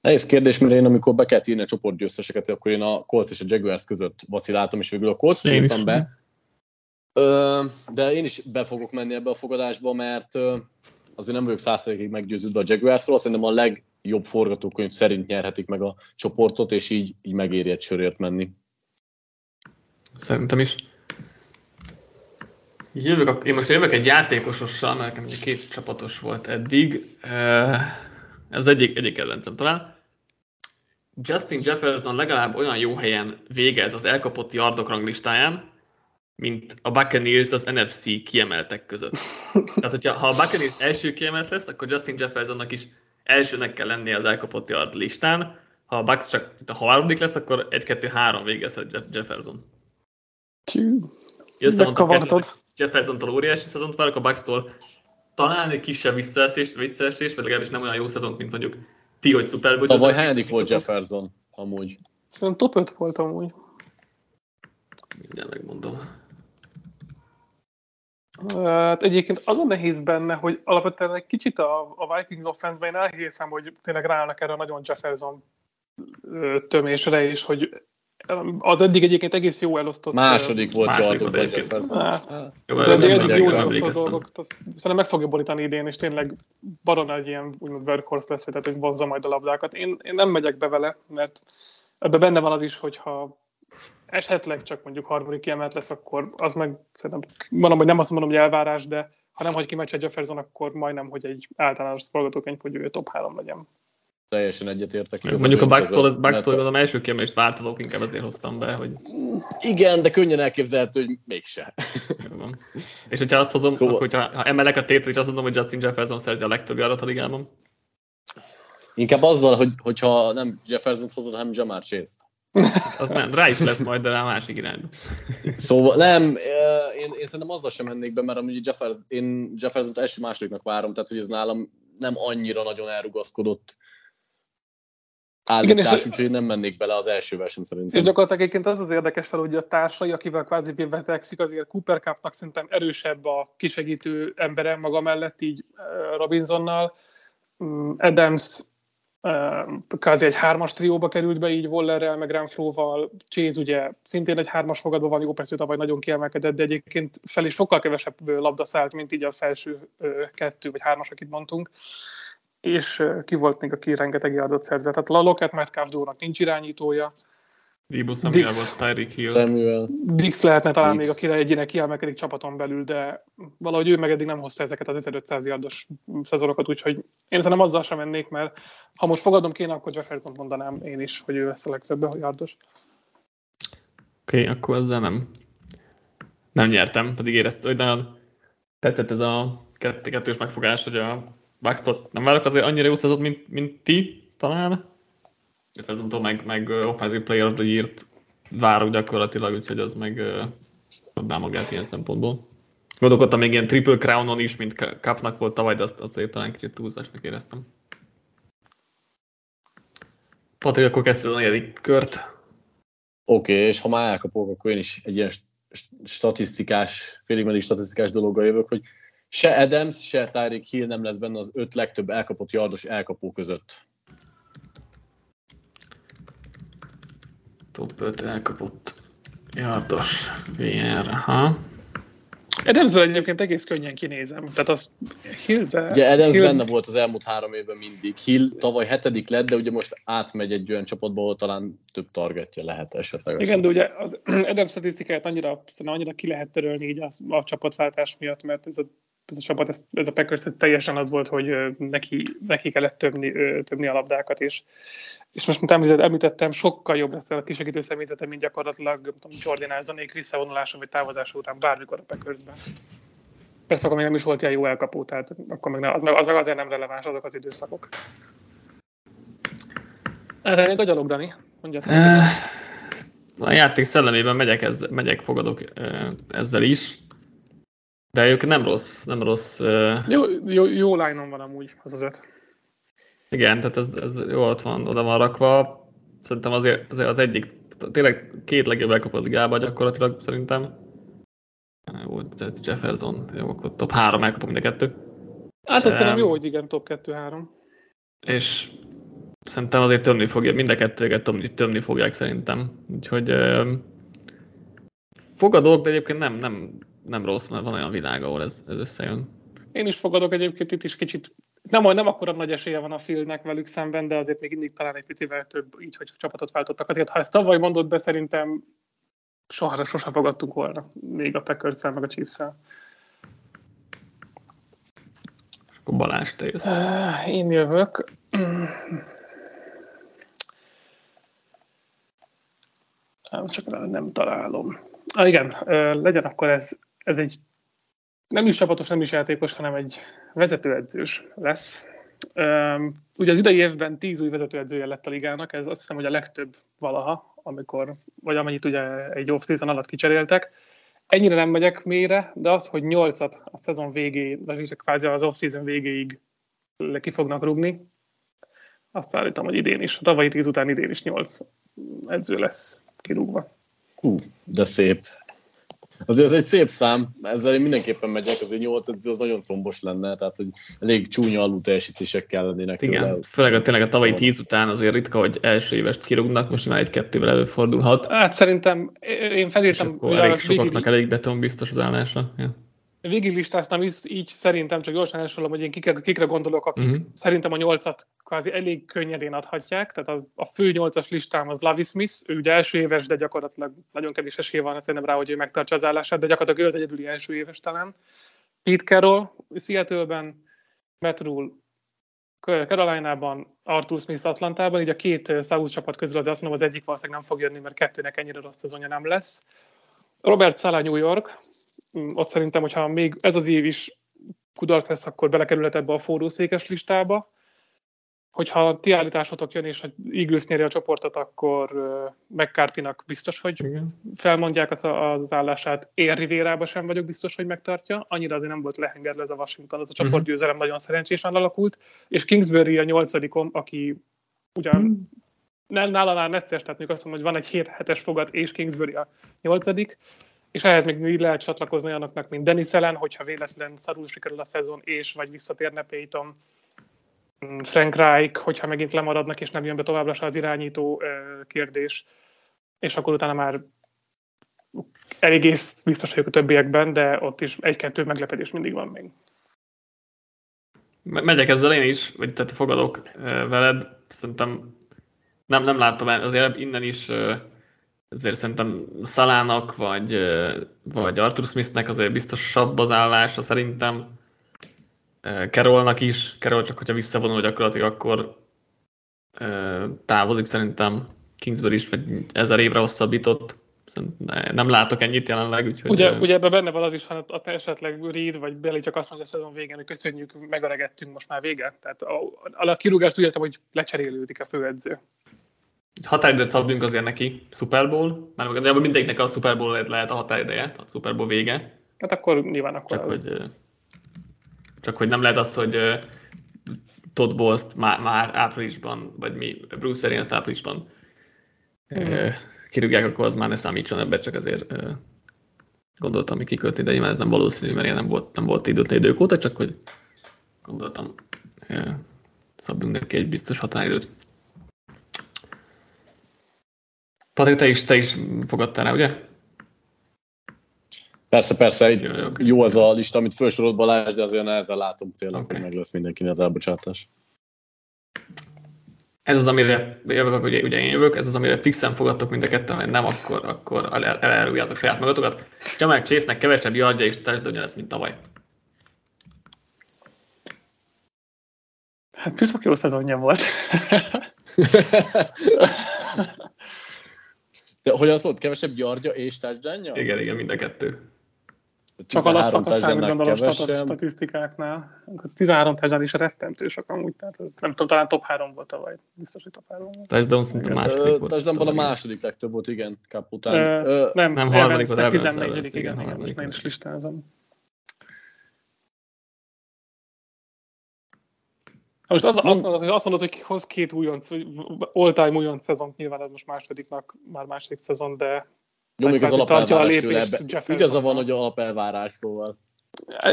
Speaker 2: Nehéz kérdés, mert én amikor be kellett írni a csoportgyőzteseket, akkor én a Colts és a Jaguars között vaciláltam, és végül a Colts írtam be, de én is be fogok menni ebbe a fogadásba, mert azért nem vagyok százszerékig meggyőződve a Jaguarsról, szerintem a legjobb forgatókönyv szerint nyerhetik meg a csoportot, és így, így megéri egy sörért menni.
Speaker 1: Szerintem is. Jövök, a, én most jövök egy játékosossal, mert nekem két csapatos volt eddig. Ez egyik, egyik kedvencem talán. Justin Jefferson legalább olyan jó helyen végez az elkapott yardok ranglistáján, mint a Buccaneers az NFC kiemeltek között. Tehát, hogyha ha a Buccaneers első kiemelt lesz, akkor Justin Jeffersonnak is elsőnek kell lennie az elkapott yard listán. Ha a Bucks csak a harmadik lesz, akkor egy-kettő-három végezhet Jefferson.
Speaker 3: Megkavartad.
Speaker 1: Jefferson-tól óriási szezont várok, a Bucks-tól talán egy kisebb visszaesés, visszaesés, vagy legalábbis nem olyan jó szezont, mint mondjuk ti, hogy Super Bowl.
Speaker 2: Tavaly hányadik volt Jefferson amúgy?
Speaker 3: Szerintem top 5 volt amúgy.
Speaker 1: Mindjárt megmondom.
Speaker 3: Hát egyébként az a nehéz benne, hogy alapvetően egy kicsit a, a Vikings offense-ben én elhiszem, hogy tényleg ráállnak erre a nagyon Jefferson tömésre is, hogy az eddig egyébként egész jó elosztott.
Speaker 2: Második volt Jordan vagy Jefferson.
Speaker 3: Hát, jó, eddig, eddig jó elosztott dolgok. Szerintem meg fogja borítani idén, és tényleg baron egy ilyen úgymond workhorse lesz, vagy tehát hogy vonza majd a labdákat. Én, én nem megyek be vele, mert ebben benne van az is, hogyha esetleg csak mondjuk harmadik kiemelt lesz, akkor az meg szerintem, mondom, hogy nem azt mondom, hogy elvárás, de ha nem hagy ki meccset Jefferson, akkor majdnem, hogy egy általános forgatókönyv, hogy ő top 3 legyen.
Speaker 2: Teljesen egyetértek.
Speaker 1: Mondjuk a Bucks-tól, Bucks-tól az első kiemelést változók, inkább ezért hoztam be, hogy...
Speaker 2: Igen, de könnyen elképzelhető, hogy mégse.
Speaker 1: és hogyha azt hozom, szóval... akkor, hogyha ha emelek a tétet, és azt mondom, hogy Justin Jefferson szerzi a legtöbb járat a ligában.
Speaker 2: Inkább azzal, hogy, hogyha nem Jefferson hozod, hanem Jamar Chase-t.
Speaker 1: Az nem, rá is lesz majd, de rá a másik irányba.
Speaker 2: Szóval nem, én, én szerintem azzal sem mennék be, mert amúgy Jefferson, én Jefferson-t első másodiknak várom, tehát hogy ez nálam nem annyira nagyon elrugaszkodott állítás, úgyhogy nem mennék bele az elsővel sem szerintem.
Speaker 3: És gyakorlatilag egyébként az az érdekes fel, hogy a társai, akivel kvázi vetekszik, azért Cooper Cupnak szerintem erősebb a kisegítő embere maga mellett, így Robinsonnal. Mm, Adams kvázi egy hármas trióba került be, így Wallerrel, meg Renfro-val, Chase ugye szintén egy hármas fogadban van, jó persze tavaly nagyon kiemelkedett, de egyébként felé sokkal kevesebb labda szállt, mint így a felső kettő vagy hármas, akit mondtunk és ki volt még, aki rengeteg yardot szerzett. Tehát a Lockett Metcalf Dónak nincs irányítója.
Speaker 1: Dibu Samuel Dix, volt, Tyreek Hill.
Speaker 2: Samuel.
Speaker 3: Dix lehetne talán Dix. még, akire egyének kiemelkedik csapaton belül, de valahogy ő meg eddig nem hozta ezeket az 1500 yardos szezonokat, úgyhogy én szerintem azzal sem mennék, mert ha most fogadom kéne, akkor Jefferson mondanám én is, hogy ő lesz a legtöbb yardos.
Speaker 1: Oké, okay, akkor ezzel nem, nem nyertem, pedig éreztem, hogy nagyon tetszett ez a kettős megfogás, hogy a Bucks-ot nem várok azért annyira jó szezont, mint, mint ti talán. Ez tudom, meg, meg Offensive Player of the Year-t várok gyakorlatilag, úgyhogy az meg adná magát ilyen szempontból. Gondolkodtam még ilyen Triple Crownon is, mint Cupnak volt tavaly, de azt azért talán kicsit túlzásnak éreztem. Patrik, akkor kezdted a negyedik kört.
Speaker 2: Oké, okay, és ha már elkapok, akkor én is egy ilyen statisztikás, félig statisztikás dologgal jövök, hogy se Adams, se Tyreek Hill nem lesz benne az öt legtöbb elkapott yardos elkapó között.
Speaker 1: Top 5 elkapott yardos VR, ha.
Speaker 3: Adamsből egyébként egész könnyen kinézem. Tehát az Hillbe...
Speaker 2: Ugye Adams Hill... benne volt az elmúlt három évben mindig. Hill tavaly hetedik lett, de ugye most átmegy egy olyan csapatba, ahol talán több targetje lehet esetleg.
Speaker 3: Igen, de ugye az Adams statisztikáját annyira, annyira ki lehet törölni így a, a csapatváltás miatt, mert ez a ez a csapat, ez, ez a Packers ez teljesen az volt, hogy neki, neki kellett töbni, töbni a labdákat, és, és most, mint említett, említettem, sokkal jobb lesz a kisegítő személyzete, mint gyakorlatilag tudom, Jordan Elzonék visszavonulása vagy távozása után bármikor a Packersben. Persze akkor még nem is volt ilyen jó elkapó, tehát akkor meg, ne, az, meg, az meg azért nem releváns azok az időszakok. Erre még a gyalog, Dani? Mondja.
Speaker 1: A játék szellemében megyek, ez, megyek fogadok ezzel is. De ők nem rossz, nem rossz.
Speaker 3: Jó, jó, jó line van amúgy, az az öt.
Speaker 1: Igen, tehát ez, ez jó ott van, oda van rakva. Szerintem azért, azért az egyik, tényleg két legjobb elkapott ligába gyakorlatilag szerintem. Volt Jefferson, jó, akkor top 3 elkapom mind a kettő.
Speaker 3: Hát azt um, jó, hogy igen, top 2-3.
Speaker 1: És szerintem azért tömni fogja, mind a kettőket tömni, tömni fogják szerintem. Úgyhogy um, fogadok, de egyébként nem, nem nem rossz, mert van olyan világ, ahol ez, ez összejön.
Speaker 3: Én is fogadok egyébként itt is kicsit, nem, nem akkora nagy esélye van a Philnek velük szemben, de azért még mindig talán egy picivel több, így, hogy csapatot váltottak. Azért, ha ezt tavaly mondott be, szerintem soha, sosem fogadtunk volna, még a packers meg a chiefs -el.
Speaker 1: akkor Balázs, te jössz.
Speaker 3: Én jövök. Csak nem találom. Ah, igen, legyen akkor ez ez egy nem is csapatos, nem is játékos, hanem egy vezetőedzős lesz. Ugye az idei évben tíz új vezetőedzője lett a ligának, ez azt hiszem, hogy a legtöbb valaha, amikor, vagy amennyit ugye egy off-season alatt kicseréltek. Ennyire nem megyek mélyre, de az, hogy nyolcat a szezon végéig, vagy kvázi az off-season végéig ki fognak rugni, azt állítom, hogy idén is, a tavalyi tíz után idén is nyolc edző lesz kirúgva.
Speaker 2: Hú, de szép. Azért ez egy szép szám, ezzel én mindenképpen megyek, azért 8 edző az nagyon szombos lenne, tehát hogy elég csúnya alul teljesítések kellenének
Speaker 1: Igen, tőle. főleg a tényleg a tavalyi szóval. tíz után azért ritka, hogy első évest kirúgnak, most már egy-kettővel előfordulhat.
Speaker 3: Hát szerintem én felírtam...
Speaker 1: elég sokaknak elég beton biztos az állásra. Ja
Speaker 3: végiglistáztam is, így szerintem, csak gyorsan elsorolom, hogy én kikre, kikre gondolok, akik uh-huh. szerintem a nyolcat kvázi elég könnyedén adhatják. Tehát a, a fő nyolcas listám az Lavi Smith, ő ugye első éves, de gyakorlatilag nagyon kevés esély van szerintem rá, hogy ő megtartsa az állását, de gyakorlatilag ő az egyedüli első éves talán. Pete Carroll, Seattle-ben, Matt Rule, Caroline-ban, Arthur Smith Atlantában, így a két South csapat közül az azt mondom, az egyik valószínűleg nem fog jönni, mert kettőnek ennyire rossz szezonja nem lesz. Robert Sala New York, ott szerintem, hogyha még ez az év is kudarc lesz, akkor belekerülhet ebbe a forrószékes listába hogyha ti állításotok jön, és hogy Eagles nyeri a csoportot, akkor mccarthy biztos, hogy Igen. felmondják az, az állását. Én Rivérába sem vagyok biztos, hogy megtartja. Annyira azért nem volt lehengerle ez a Washington, az a mhm. csoportgyőzelem uh-huh. nagyon szerencsésen alakult. És Kingsbury a nyolcadikom, aki ugyan uh-huh. nála már necces, tehát még azt mondom, hogy van egy 7 hetes fogat, és Kingsbury a nyolcadik, és ehhez még így lehet csatlakozni olyanoknak, mint Denis Ellen, hogyha véletlen szarul sikerül a szezon, és vagy visszatérne Payton, Frank Reich, hogyha megint lemaradnak, és nem jön be továbbra se az irányító kérdés, és akkor utána már elég biztos vagyok a többiekben, de ott is egy-kettő meglepetés mindig van még.
Speaker 1: Megyek ezzel én is, vagy tehát fogadok veled, szerintem nem, nem látom, azért innen is ezért szerintem Szalának, vagy, vagy Arthur Smithnek azért biztosabb az állása szerintem. Kerolnak is, Kerol csak hogyha visszavonul gyakorlatilag, akkor távozik szerintem Kingsbury is, vagy ezer évre hosszabbított. Nem látok ennyit jelenleg, úgyhogy...
Speaker 3: Ugye, ugye ebben benne van az is, ha a te esetleg Reed vagy Beli csak azt mondja a szezon végén, hogy köszönjük, megöregettünk, most már vége. Tehát a, a, a kirúgást úgy értem, hogy lecserélődik a főedző.
Speaker 1: Határidőt szabjunk azért neki, Super Bowl, mert mindegyiknek a Super Bowl lehet a határideje, a Super Bowl vége.
Speaker 3: Hát akkor nyilván akkor
Speaker 1: Csak az. hogy csak hogy nem lehet azt, hogy Todd bowles már, már áprilisban, vagy mi, Bruce Arians áprilisban mm. kirúgják, akkor az már ne számítson ebbe, csak azért gondoltam, hogy kikötni, de nyilván ez nem valószínű, mert nem volt, nem volt időt idők óta, csak hogy gondoltam, szabjunk neki egy biztos határidőt. Patrik, te is, te is fogadtál rá, ugye?
Speaker 2: Persze, persze, egy jó az a lista, amit felsorolt Balázs, de azért nehezen látom tényleg, okay. hogy meg lesz mindenkinek az elbocsátás.
Speaker 1: Ez az, amire jövök, ugye, ugye én jövök, ez az, amire fixen fogadtok mind a ketten, hogy nem, akkor, akkor el, eláruljátok saját magatokat. Jamal Chase-nek kevesebb yardja és testdönya lesz, mint tavaly.
Speaker 3: Hát piszok jó szezonja volt.
Speaker 2: De hogyan szólt? Kevesebb gyargya és touchdownja?
Speaker 1: Igen, igen, mind a kettő.
Speaker 3: Csak alapszakasz számít gondolom kevesebb. statisztikáknál. 13 touchdown is rettentősök amúgy, tehát ez nem tudom, talán top 3 volt tavaly. Biztos, hogy top 3 volt.
Speaker 1: Touchdown szinte második
Speaker 2: volt. Touchdownban a második legtöbb volt, igen, Cup után.
Speaker 3: Ö, nem, nem, harmadik volt. 14 igen, igen, igen, most én is listázom. Most az, azt, mondod, hogy azt mondod, hogy hoz két újonc, all-time újonc szezont, nyilván ez most másodiknak, már második szezon, de
Speaker 2: jó, még az alapelvárás tőle ebbe. Igaza van, hogy alapelvárás, szóval.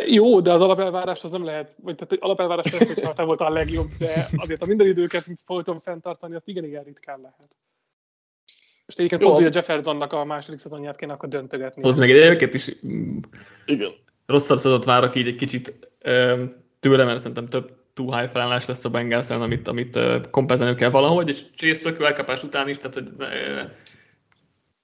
Speaker 3: Jó, de az alapelvárás az nem lehet, vagy tehát alapelvárás lesz, hogyha te voltál a legjobb, de azért a minden időket folyton fenntartani, azt igen, igen ritkán lehet. És egyébként pont, hogy a Jeffersonnak a második szezonját kéne akkor döntögetni.
Speaker 1: Az meg egyébként is
Speaker 2: igen.
Speaker 1: rosszabb szezont várok így egy kicsit tőle, mert szerintem több túl high felállás lesz a bengals amit, amit kompenzálni kell valahogy, és Chase tök elkapás után is, tehát hogy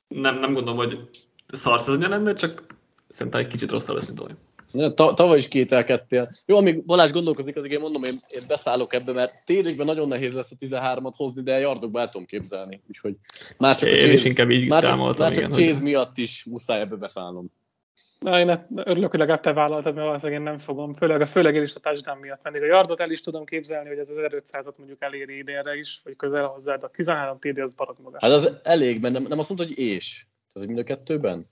Speaker 1: nem, nem gondolom, hogy szar szezonja lenne, csak szerintem egy kicsit rosszabb lesz, mint olyan.
Speaker 2: Ja, tavaly is kételkedtél. Jó, amíg Balázs gondolkozik, azért én mondom, én, én beszállok ebbe, mert ténylegben nagyon nehéz lesz a 13-at hozni, de yardokba el tudom képzelni. Úgyhogy már csak
Speaker 1: én a Chase, is inkább így már csak, már
Speaker 2: csak igen, Chase hogy... miatt is muszáj ebbe beszállnom.
Speaker 3: Na, én hát örülök, hogy legalább te vállaltad, mert valószínűleg én nem fogom. Főleg, főleg én is a touchdown miatt. Mert a yardot el is tudom képzelni, hogy ez az 1500-at mondjuk eléri idénre is, vagy közel hozzá, de a 13 TD az barag magas.
Speaker 2: Hát az elég, mert nem, nem azt mondta, hogy és. Ez mind a kettőben?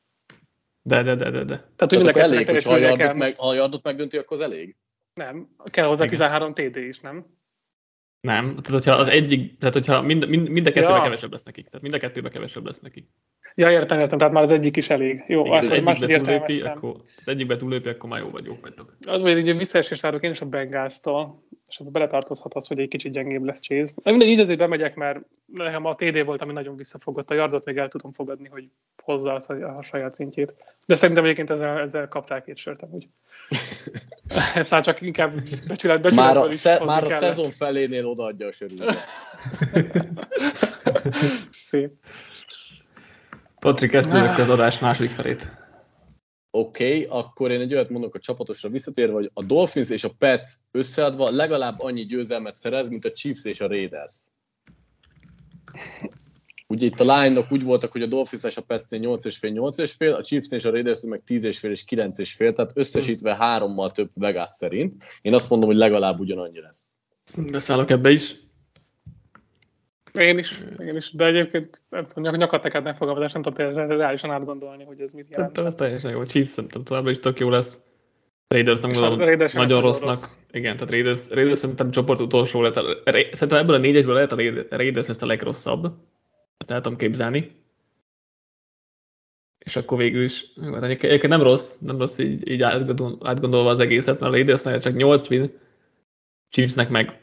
Speaker 1: De, de, de, de. de.
Speaker 2: Tehát, hogy mind a elég, hogy ha a, yardot meg, ha a yardot megdönti, akkor az elég?
Speaker 3: Nem, kell hozzá 13 TD is, nem?
Speaker 1: Nem, tehát hogyha az egyik, tehát hogyha mind, mind, mind a kettőben ja. kevesebb lesz nekik, tehát mind a kettőben kevesebb lesz nekik.
Speaker 3: Ja, értem, értem, tehát már az egyik is elég. Jó, Igen, akkor máshogy
Speaker 1: értelmeztem. Akkor, az egyikbe túlépi, akkor már jó vagy, jó vagytok.
Speaker 3: Az vagy ugye visszaesés várok én is a Bengáztól, és akkor beletartozhat az, hogy egy kicsit gyengébb lesz Chase. De mindegy, így azért bemegyek, mert nekem a TD volt, ami nagyon visszafogott. A yardot még el tudom fogadni, hogy hozza az a, a saját szintjét. De szerintem egyébként ezzel, ezzel kapták két sört amúgy. Ez már csak inkább becsület, becsület
Speaker 2: Már a, sze, már a szezon felénél odaadja a sörülőt.
Speaker 3: Szép.
Speaker 1: Patrik, kezdődik az adás második felét.
Speaker 2: Oké, okay, akkor én egy olyat mondok a csapatosra visszatérve, hogy a Dolphins és a Pets összeadva legalább annyi győzelmet szerez, mint a Chiefs és a Raiders. Ugye itt a line úgy voltak, hogy a Dolphins és a Petsnél 8,5-8,5, a Chiefs és a Raiders meg 10,5 és 9,5, tehát összesítve hárommal több Vegas szerint. Én azt mondom, hogy legalább ugyanannyi lesz.
Speaker 1: Beszállok ebbe is.
Speaker 3: Én is, én is, de egyébként nem tudom, nyakat neked nem tudom reálisan átgondolni, hogy ez mit jelent.
Speaker 1: Ez teljesen jó. Chiefs szerintem továbbra is tök jó lesz. Raiders nem gondolom Raiders nagyon rossznak. Rossz. Igen, tehát Raiders, Raiders szerintem csoport utolsó lett. Szerintem ebből a négyesből lehet a Raiders lesz a legrosszabb. Ezt el tudom képzelni. És akkor végül is, hát egyébként nem rossz, nem rossz így, így átgondolva az egészet, mert a Raidersnek csak 8 win, Chiefsnek meg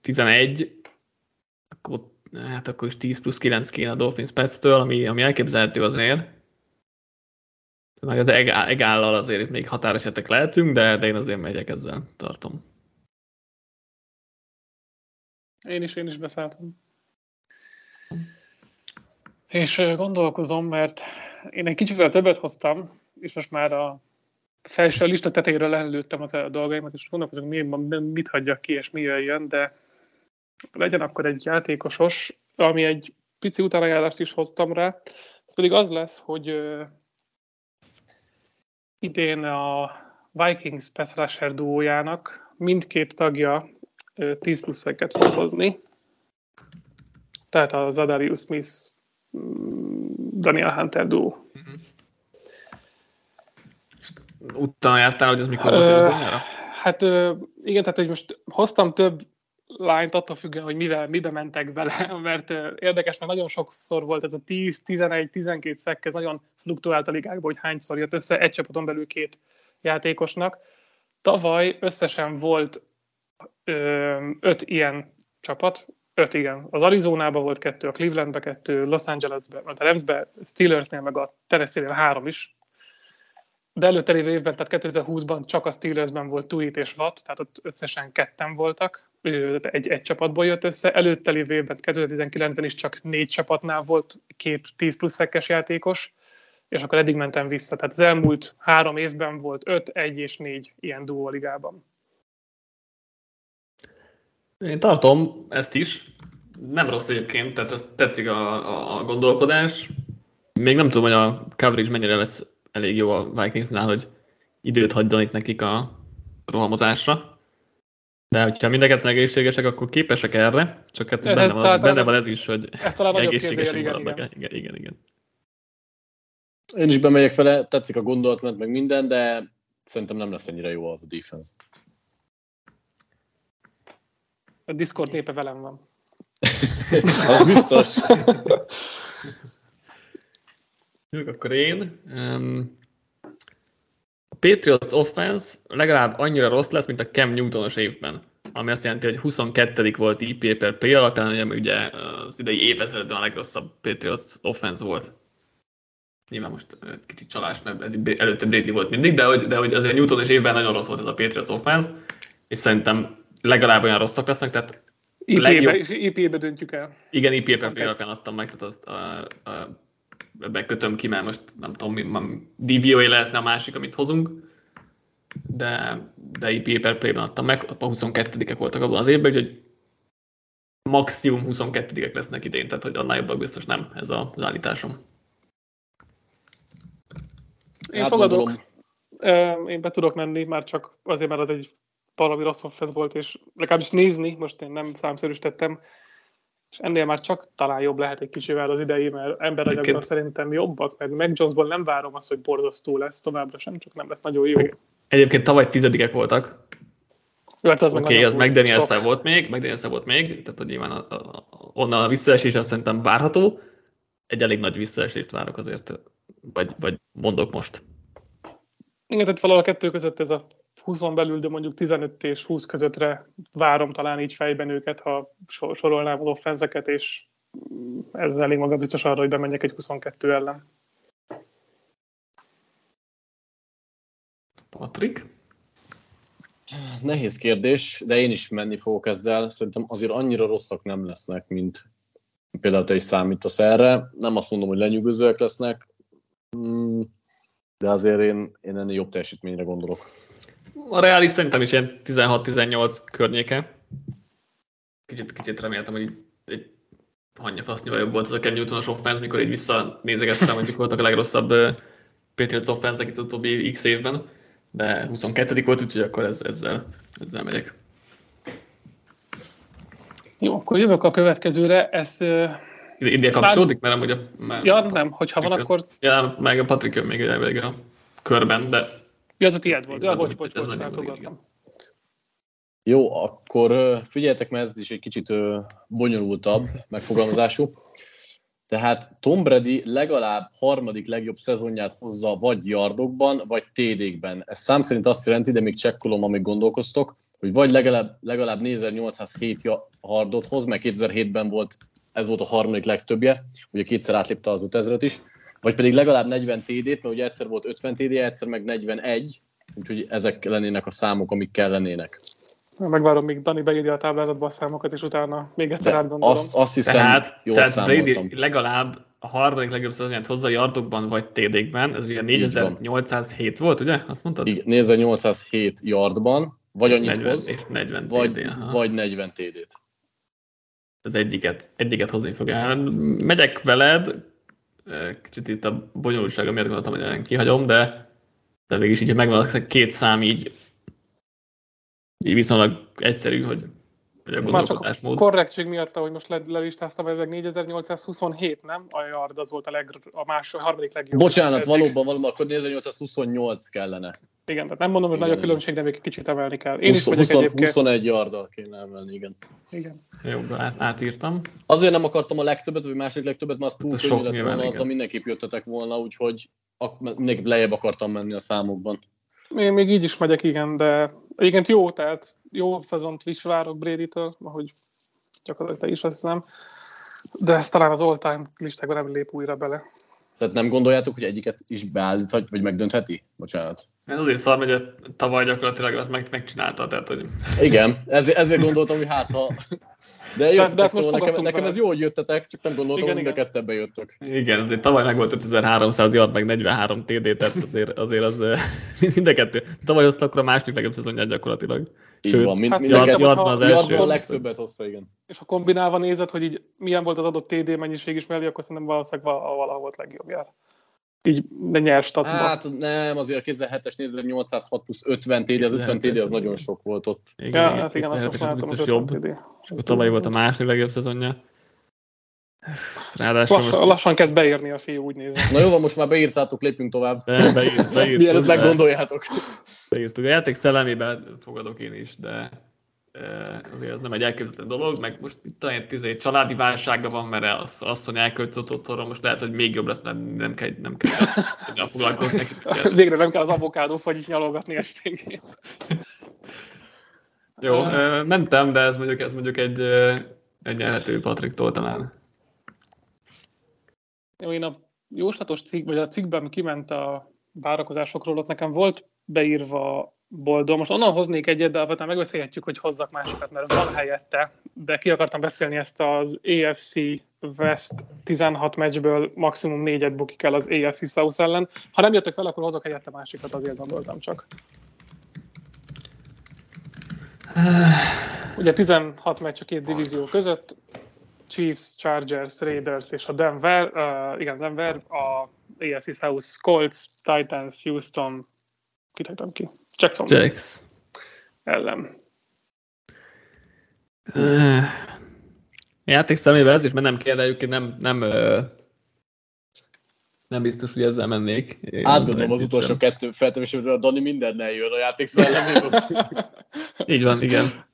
Speaker 1: 11, akkor, hát akkor is 10 plusz 9 kéne a Dolphins Pets-től, ami, ami elképzelhető azért. Meg az egállal azért itt még határesetek lehetünk, de, de én azért megyek ezzel, tartom.
Speaker 3: Én is, én is beszálltam. És gondolkozom, mert én egy kicsivel többet hoztam, és most már a felső lista tetejéről előttem az a dolgaimat, és gondolkozom, mi, mit hagyjak ki, és mi jöjjön, de legyen akkor egy játékosos, ami egy pici utánajárást is hoztam rá. Ez pedig az lesz, hogy uh, idén a Vikings pass rusher duójának mindkét tagja uh, 10 plusz fog hozni. Tehát a Zadarius Smith mm, Daniel Hunter duó. Uh-huh.
Speaker 1: Utána jártál, hogy ez mikor volt
Speaker 3: Hát igen, tehát hogy most hoztam több lányt attól függően, hogy mivel, mibe mentek bele, mert érdekes, mert nagyon sokszor volt ez a 10, 11, 12 szekk, ez nagyon fluktuált a ligákban, hogy hányszor jött össze egy csapaton belül két játékosnak. Tavaly összesen volt ö, öt ilyen csapat, öt igen. Az Arizonában volt kettő, a Clevelandbe kettő, Los Angelesbe, a Revsbe, Steelersnél meg a Tennessee-nél három is, de előtte lévő évben, tehát 2020-ban csak a Steelersben volt Tuit és Watt, tehát ott összesen ketten voltak, egy, egy csapatból jött össze. Előtte lévő évben, 2019-ben is csak négy csapatnál volt két 10 plusz szekkes játékos, és akkor eddig mentem vissza. Tehát az elmúlt három évben volt öt, egy és négy ilyen duó ligában.
Speaker 1: Én tartom ezt is. Nem rossz egyébként, tehát ez tetszik a, a gondolkodás. Még nem tudom, hogy a coverage mennyire lesz elég jó a Vikingsnál, hogy időt hagyjon itt nekik a rohamozásra. De hogyha mindeket egészségesek, akkor képesek erre, csak hát benne, van, benne van ez is, hogy egészségesek maradnak. Igen, igen, igen. igen.
Speaker 2: Én is bemegyek vele, tetszik a gondolatment, meg minden, de szerintem nem lesz ennyire jó az a defense.
Speaker 3: A Discord népe velem van.
Speaker 2: az biztos.
Speaker 1: Jók, akkor én. Um, Patriots offense legalább annyira rossz lesz, mint a Cam Newtonos évben. Ami azt jelenti, hogy 22. volt IP per play alapján, ami ugye az idei évezetben a legrosszabb Patriots offense volt. Nyilván most kicsit csalás, mert előtte Brady volt mindig, de hogy, de hogy azért Newtonos évben nagyon rossz volt ez a Patriots offense, és szerintem legalább olyan rosszak lesznek, tehát
Speaker 3: IP-be, legjobb... IP-be döntjük el.
Speaker 1: Igen, IP per play alapján adtam meg, tehát azt a, a bekötöm ki, mert most nem tudom, DVOA lehetne a másik, amit hozunk, de, de IP per play-ben adtam meg, a 22-ek voltak abban az évben, úgyhogy maximum 22-ek lesznek idén, tehát hogy annál jobbak biztos nem ez az állításom.
Speaker 3: Én fogadok. Én be tudok menni, már csak azért, mert az egy valami rossz volt, és legalábbis nézni, most én nem számszerűsítettem, és ennél már csak talán jobb lehet egy kicsivel az idei, mert emberanyagban szerintem jobbak, meg meg Jonesból nem várom azt, hogy borzasztó lesz továbbra sem, csak nem lesz nagyon jó.
Speaker 1: Egyébként tavaly tizedikek voltak.
Speaker 3: Jó, hát az
Speaker 1: Oké, okay, az mcdaniels volt még, mcdaniels volt még, tehát hogy nyilván a, a, onnan a visszaesés szerintem várható. Egy elég nagy visszaesést várok azért, vagy, vagy mondok most.
Speaker 3: Igen, tehát valahol a kettő között ez a 20 belül, de mondjuk 15 és 20 közöttre várom talán így fejben őket, ha sorolnám az offenzeket, és ez elég maga biztos arra, hogy bemenjek egy 22 ellen.
Speaker 1: Patrik?
Speaker 2: Nehéz kérdés, de én is menni fogok ezzel. Szerintem azért annyira rosszak nem lesznek, mint például te is számítasz erre. Nem azt mondom, hogy lenyűgözőek lesznek. Hmm, de azért én, én ennél jobb teljesítményre gondolok.
Speaker 1: A Reális szerintem is ilyen 16-18 környéke. Kicsit, kicsit reméltem, hogy egy hanya fasznyira jobb volt ez a Cam Newton-os offense, mikor így visszanézegettem, hogy voltak a legrosszabb Patriots offense itt az utóbbi x évben, de 22 volt, úgyhogy akkor ez, ezzel, ezzel megyek.
Speaker 3: Jó, akkor jövök a következőre. Ez
Speaker 1: India kapcsolódik, mert amúgy a... Mert
Speaker 3: ja, nem, hogyha van, akkor...
Speaker 1: Ja, meg a Patrik még elvég a körben, de...
Speaker 3: Ja, ez a tiéd volt. Ja, bocs, bocs, bocs,
Speaker 2: Jó, akkor figyeljetek, mert ez is egy kicsit bonyolultabb megfogalmazású. Tehát Tom Brady legalább harmadik legjobb szezonját hozza vagy yardokban, vagy TD-kben. Ez szám szerint azt jelenti, de még csekkolom, amíg gondolkoztok, hogy vagy legalább, legalább 4807 yardot hoz, mert 2007-ben volt ez volt a harmadik legtöbbje, ugye kétszer átlépte az 5000 is, vagy pedig legalább 40 TD-t, mert ugye egyszer volt 50 TD, egyszer meg 41, úgyhogy ezek lennének a számok, amik kellenének.
Speaker 3: Megvárom, míg Dani beírja a táblázatba a számokat, és utána még egyszer átgondolom.
Speaker 2: Azt, azt hiszem,
Speaker 1: tehát, jól tehát Brady legalább a harmadik legjobb szezonját hozza yardokban vagy TD-kben, ez ugye 4807 volt, ugye? Azt mondtad?
Speaker 2: Igen, 4807 yardban, vagy annyit
Speaker 1: 40,
Speaker 2: hoz,
Speaker 1: és 40
Speaker 2: vagy,
Speaker 1: TD,
Speaker 2: vagy 40 TD-t
Speaker 1: az egyiket, egyiket hozni fog el. Megyek veled, kicsit itt a bonyolultsága miatt gondoltam, hogy kihagyom, de, de mégis így, ha megvan a két szám, így, így viszonylag egyszerű, hogy
Speaker 3: vagy a Már csak a korrektség miatt, ahogy most lelistáztam, ez meg 4827, nem? A yard az volt a, leg, a más, a harmadik legjobb.
Speaker 2: Bocsánat, eddig. valóban, valóban, akkor 4828 kellene.
Speaker 3: Igen, tehát nem mondom, hogy igen, nagy a különbség, de még kicsit emelni kell.
Speaker 2: Én 20, is 20, egyébként. 21 yarddal kéne emelni, igen.
Speaker 3: Igen.
Speaker 1: Jó, át, átírtam.
Speaker 2: Azért nem akartam a legtöbbet, vagy második legtöbbet, mert az túl könnyű lett volna, azzal mindenképp jöttetek volna, úgyhogy mindenképp lejjebb akartam menni a számokban.
Speaker 3: Én még így is megyek, igen, de egyébként jó, tehát jó szezont is várok Brady-től, ahogy gyakorlatilag te is azt hiszem, de ez talán az all-time listákban nem lép újra bele.
Speaker 2: Tehát nem gondoljátok, hogy egyiket is beállíthat, vagy megdöntheti? Bocsánat.
Speaker 1: Ez azért szar, hogy tavaly gyakorlatilag azt meg, megcsinálta, tehát hogy...
Speaker 2: Igen, ezért, ezért gondoltam, hogy hát ha de jöttetek, de, szóval nekem, nekem ez jó, hogy jöttetek, csak nem gondoltam, igen, hogy mind a ketten bejöttök.
Speaker 1: Igen, azért tavaly meg volt 5300 yard, meg 43 TD, tehát azért, azért az mind a kettő. Tavaly hozta akkor a második legjobb szezonját gyakorlatilag.
Speaker 2: Így Sőt, van, mind, hát mind yard, yardban az első. a legtöbbet hozta, igen.
Speaker 3: És ha kombinálva nézed, hogy így milyen volt az adott TD mennyiség is mellé, akkor szerintem valószínűleg valahol volt legjobb így de nyers statban.
Speaker 2: Hát nem, azért a 2007-es 4806 plusz 50 TD, az 50 TD az nagyon sok volt ott.
Speaker 3: Igen, ja, hát igen, azt most
Speaker 1: biztos jobb. És akkor tavaly volt a második legjobb szezonja.
Speaker 3: Ráadásul lassan, most... lassan kezd beírni a fiú, úgy nézem.
Speaker 2: Na jó, van, most már beírtátok, lépjünk tovább.
Speaker 1: Be, beírt, beírt,
Speaker 2: Mielőtt meggondoljátok.
Speaker 1: Beírtuk. A játék szellemében fogadok én is, de azért ez nem egy elképzelhető dolog, meg most itt talán egy családi válsága van, mert az asszony elköltött otthonra, most lehet, hogy még jobb lesz, mert nem kell, nem kell asszonyjal foglalkozni.
Speaker 3: Végre nem kell az avokádó fagyit nyalogatni esténként.
Speaker 1: Jó, mentem, de ez mondjuk, ez mondjuk egy, egy nyerhető Patriktól talán.
Speaker 3: Én a jóslatos cikk, vagy a cikkben kiment a várakozásokról, ott nekem volt beírva boldog. Most onnan hoznék egyet, de alapvetően megbeszélhetjük, hogy hozzak másikat, mert van helyette, de ki akartam beszélni ezt az AFC West 16 meccsből maximum négyet bukik el az AFC South ellen. Ha nem jöttök fel, akkor hozok helyette másikat, azért gondoltam csak. Ugye 16 meccs a két divízió között, Chiefs, Chargers, Raiders és a Denver, uh, igen, Denver, a AFC South, Colts, Titans, Houston, kit ki? Jackson.
Speaker 1: Jacks.
Speaker 3: Ellen.
Speaker 1: Uh, játék szemével ez is, mert nem kell, de egyébként nem, nem, nem biztos, hogy ezzel mennék.
Speaker 2: Átgondolom az utolsó kettő feltevésről, a Dani minden jön a játék szelleméből.
Speaker 1: Így van, igen.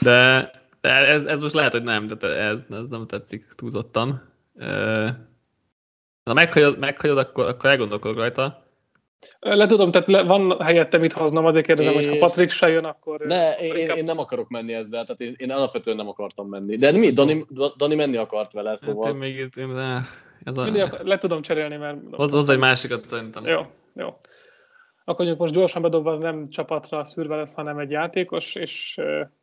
Speaker 1: De ez, ez most lehet, hogy nem, de ez, ez nem tetszik túlzottan. Ha meghagyod, meghagyod akkor, akkor elgondolkodok rajta.
Speaker 3: Le tudom, tehát le, van helyette mit hoznom, azért kérdezem, hogy ha Patrik se jön, akkor...
Speaker 2: Ne, én, inkább... én nem akarok menni ezzel, tehát én, én alapvetően nem akartam menni. De mi? Dani, Dani menni akart vele, szóval... Hát én
Speaker 1: még itt, én,
Speaker 3: ez a... Mindig le tudom cserélni, mert...
Speaker 1: Hoz, hoz egy másikat szerintem.
Speaker 3: Jó, jó. Akkor mondjuk most gyorsan bedobva, az nem csapatra szűrve lesz, hanem egy játékos, és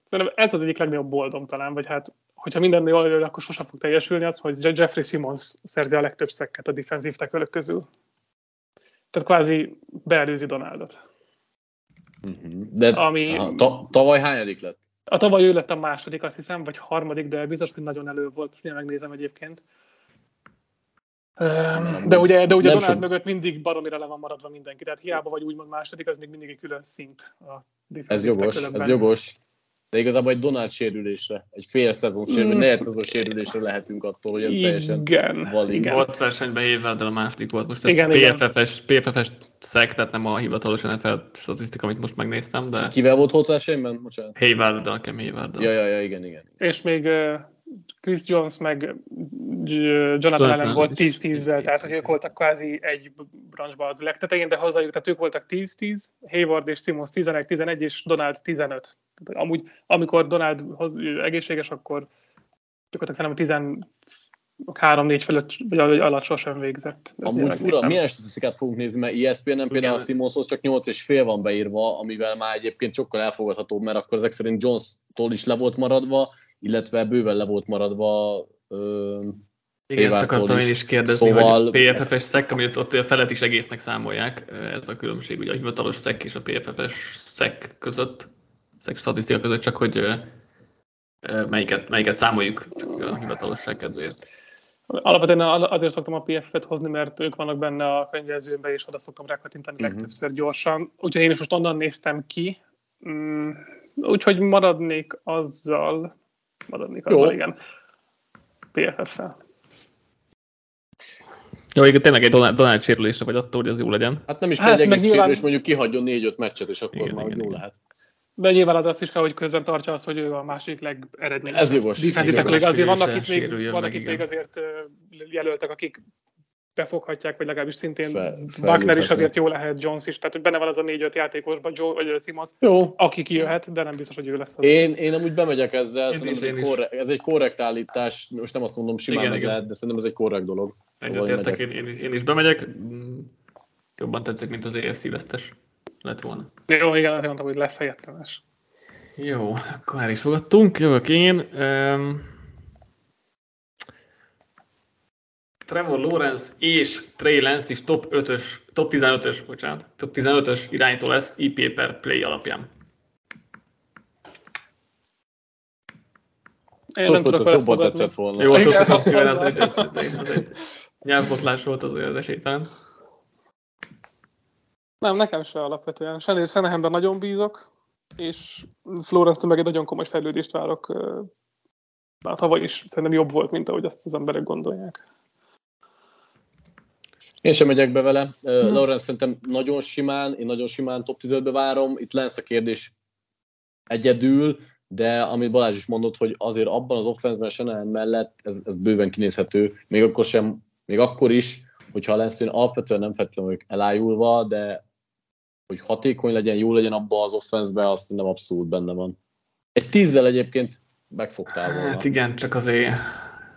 Speaker 3: szerintem ez az egyik legnagyobb boldom talán, vagy hát hogyha minden jól jön, akkor sosem fog teljesülni az, hogy Jeffrey Simmons szerzi a legtöbb szekket a defensív tekölök közül. Tehát kvázi beelőzi Donaldot.
Speaker 2: Uh-huh. De
Speaker 3: Ami-
Speaker 2: aha, ta, tavaly hányadik lett?
Speaker 3: A tavaly ő lett a második, azt hiszem, vagy harmadik, de biztos, hogy nagyon elő volt. Most megnézem egyébként. De ugye, de ugye
Speaker 2: Nem
Speaker 3: Donald
Speaker 2: sok-
Speaker 3: mögött mindig baromira le van maradva mindenki. Tehát hiába vagy úgymond második, az még mindig egy külön szint. A
Speaker 2: Ez jogos, ez jogos. De igazából egy Donald sérülésre, egy fél szezon sérülésre,
Speaker 3: Mm.
Speaker 2: negyed szezon sérülésre lehetünk attól, hogy ez teljesen
Speaker 3: Igen,
Speaker 2: valid.
Speaker 3: igen.
Speaker 1: Volt versenyben Hayward, a második volt. Most ez
Speaker 3: Igen, igen.
Speaker 1: PFF-es, PFF-es szek, tehát nem a hivatalos NFL statisztika, amit most megnéztem, de
Speaker 2: Kivel volt volt versenyben? Bocsánat.
Speaker 1: hayward nekem hayward
Speaker 2: Ja, ja, ja, igen, igen.
Speaker 3: És még uh, Chris Jones meg uh, Jonathan Allen volt
Speaker 1: is.
Speaker 3: 10-10-zel, tehát hogy ők voltak kvázi egy branchba az legtetején, de hozzájuk, tehát ők voltak 10-10, Hayward és Simmons 11-11, és Donald 15. Tehát, amúgy, amikor Donald egészséges, akkor gyakorlatilag szerintem 13-4 fölött vagy alatt sosem végzett. Ezt
Speaker 2: Amúgy fura,
Speaker 3: megnézem.
Speaker 2: milyen statisztikát fogunk nézni, mert ESPN-en például a. Simonshoz csak 8 és fél van beírva, amivel már egyébként sokkal elfogadhatóbb, mert akkor ezek szerint Jones-tól is le volt maradva, illetve bőven le volt maradva ö,
Speaker 1: Igen, ezt akartam
Speaker 2: is.
Speaker 1: én is kérdezni,
Speaker 2: Szóval
Speaker 1: hogy PFF-es
Speaker 2: ez-
Speaker 1: szek, amit ott a felet is egésznek számolják, ez a különbség ugye a hivatalos szek és a PFF-es szek között, szek statisztika között, csak hogy melyiket, melyiket számoljuk csak a hivatalosság kedvéért.
Speaker 3: Alapvetően azért szoktam a PF-et hozni, mert ők vannak benne a könyvezőben, és oda szoktam rákattintani
Speaker 2: Mhm.
Speaker 3: legtöbbször gyorsan. Úgyhogy én is most onnan néztem ki. Mm, Úgyhogy maradnék azzal, maradnék
Speaker 2: Jó.
Speaker 3: azzal, igen. PFF-fel.
Speaker 1: Jó, igen, tényleg egy Donald, Donald sérülésre vagy attól, hogy ez jó legyen.
Speaker 2: hát nem is
Speaker 3: Hát
Speaker 2: kell egy egész
Speaker 3: nyilván-
Speaker 2: sérülés, mondjuk kihagyjon 4-5 meccset, és akkor
Speaker 1: Igen,
Speaker 2: az már
Speaker 1: igen,
Speaker 2: jó
Speaker 1: igen.
Speaker 2: lehet.
Speaker 3: De nyilván az azt is kell, hogy közben tartsa az, hogy ő a másik legeredményesebb.
Speaker 2: Ez jogos.
Speaker 3: Defensive azért vannak itt még, vannak itt még azért jelöltek, akik befoghatják, vagy legalábbis szintén
Speaker 2: Fel-
Speaker 3: Wagner is azért jó lehet, Jones is, tehát hogy benne van az a négy-öt játékosban, Joe, vagy Simons,
Speaker 2: Jó.
Speaker 3: aki kijöhet, de nem biztos, hogy ő lesz az.
Speaker 2: Én, én amúgy bemegyek ezzel,
Speaker 1: Én
Speaker 2: szerintem ez
Speaker 1: is,
Speaker 2: egy, korrekt, ez egy korrekt állítás, most nem azt mondom simán
Speaker 1: Igen,
Speaker 2: meg
Speaker 1: igen.
Speaker 2: lehet, de szerintem ez egy korrekt dolog. Szóval én
Speaker 1: Egyetértek,
Speaker 2: megyek.
Speaker 1: én, én, én is bemegyek. Mm, Jobban tetszik, mint az AFC vesztes lett volna.
Speaker 3: Jó, igen, azért mondtam, hogy lesz helyettemes.
Speaker 1: Jó, akkor el is fogadtunk. Jövök én. Um, Trevor Lawrence és Trey Lance is top 5-ös, top 15-ös, bocsánat, top 15-ös irányító lesz IP per play alapján.
Speaker 3: Én
Speaker 2: Top
Speaker 3: nem tudok
Speaker 2: 5
Speaker 3: vele
Speaker 2: jobban tetszett volna.
Speaker 1: Jó, top 5 ez egy, ez egy, ez egy nyelvbotlás volt az, az esélytelen.
Speaker 3: Nem, nekem se alapvetően. Senér Senehemben nagyon bízok, és Florence meg egy nagyon komoly fejlődést várok. Már tavaly is szerintem jobb volt, mint ahogy azt az emberek gondolják.
Speaker 2: Én sem megyek be vele. Uh, Lawrence szerintem nagyon simán, én nagyon simán top 15-be várom. Itt lesz a kérdés egyedül, de amit Balázs is mondott, hogy azért abban az offenszben Shanahan mellett ez, ez bőven kinézhető, még akkor sem, még akkor is, hogyha lesz én alapvetően nem feltétlenül elájulva, de hogy hatékony legyen, jó legyen abban az offenszben, azt szerintem abszolút benne van. Egy tízzel egyébként megfogtál volna.
Speaker 1: Hát igen, csak azért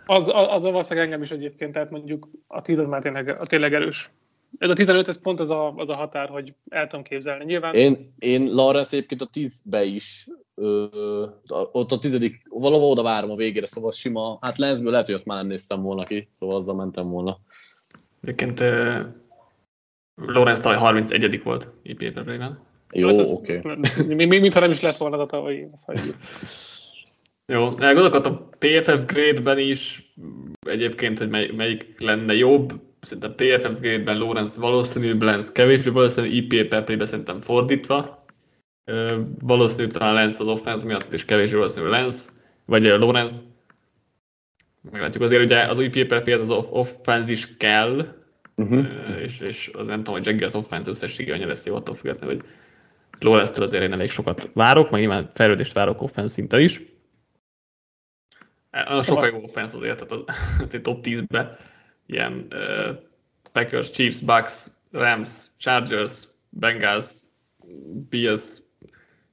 Speaker 3: Az, az, az valószínűleg engem is egyébként, tehát mondjuk a 10 az már tényleg, a tényleg erős. Ez a 15, ez pont az a, az a határ, hogy el tudom képzelni. Nyilván
Speaker 2: Én, én Lawrence egyébként a tízbe is, ö, ott a tizedik, valahol oda várom a végére, szóval az sima, hát Lensből lehet, hogy azt már nem néztem volna ki, szóval azzal mentem volna.
Speaker 1: egyébként Lorenz tavaly 31 volt IP play-ben.
Speaker 2: Jó,
Speaker 3: hát
Speaker 2: oké. Okay.
Speaker 3: ez- mi- mi- Mintha nem is lett volna az a tavalyi. azt hagyjuk.
Speaker 1: Jó, gondolkodtam a PFF grade-ben is egyébként, hogy mely, melyik lenne jobb. Szerintem PFF grade-ben Lawrence valószínűbb Lance kevésbé valószínű, IP per play-ben szerintem fordítva. Ö, valószínű talán Lance az offense miatt, és kevésbé valószínű Lance, vagy Lawrence. Meglátjuk azért, ugye az IP play az off- offense is kell,
Speaker 2: Uh-huh.
Speaker 1: És, és az nem tudom, hogy Jaggers offense összessége annyira lesz jó, attól függetlenül, hogy Lawrence-től azért én elég sokat várok, meg nyilván fejlődést várok offense szinten is. Nagyon sokkal jó offense azért, tehát tehát egy top 10-be ilyen uh, Packers, Chiefs, Bucks, Rams, Chargers, Bengals, Bills,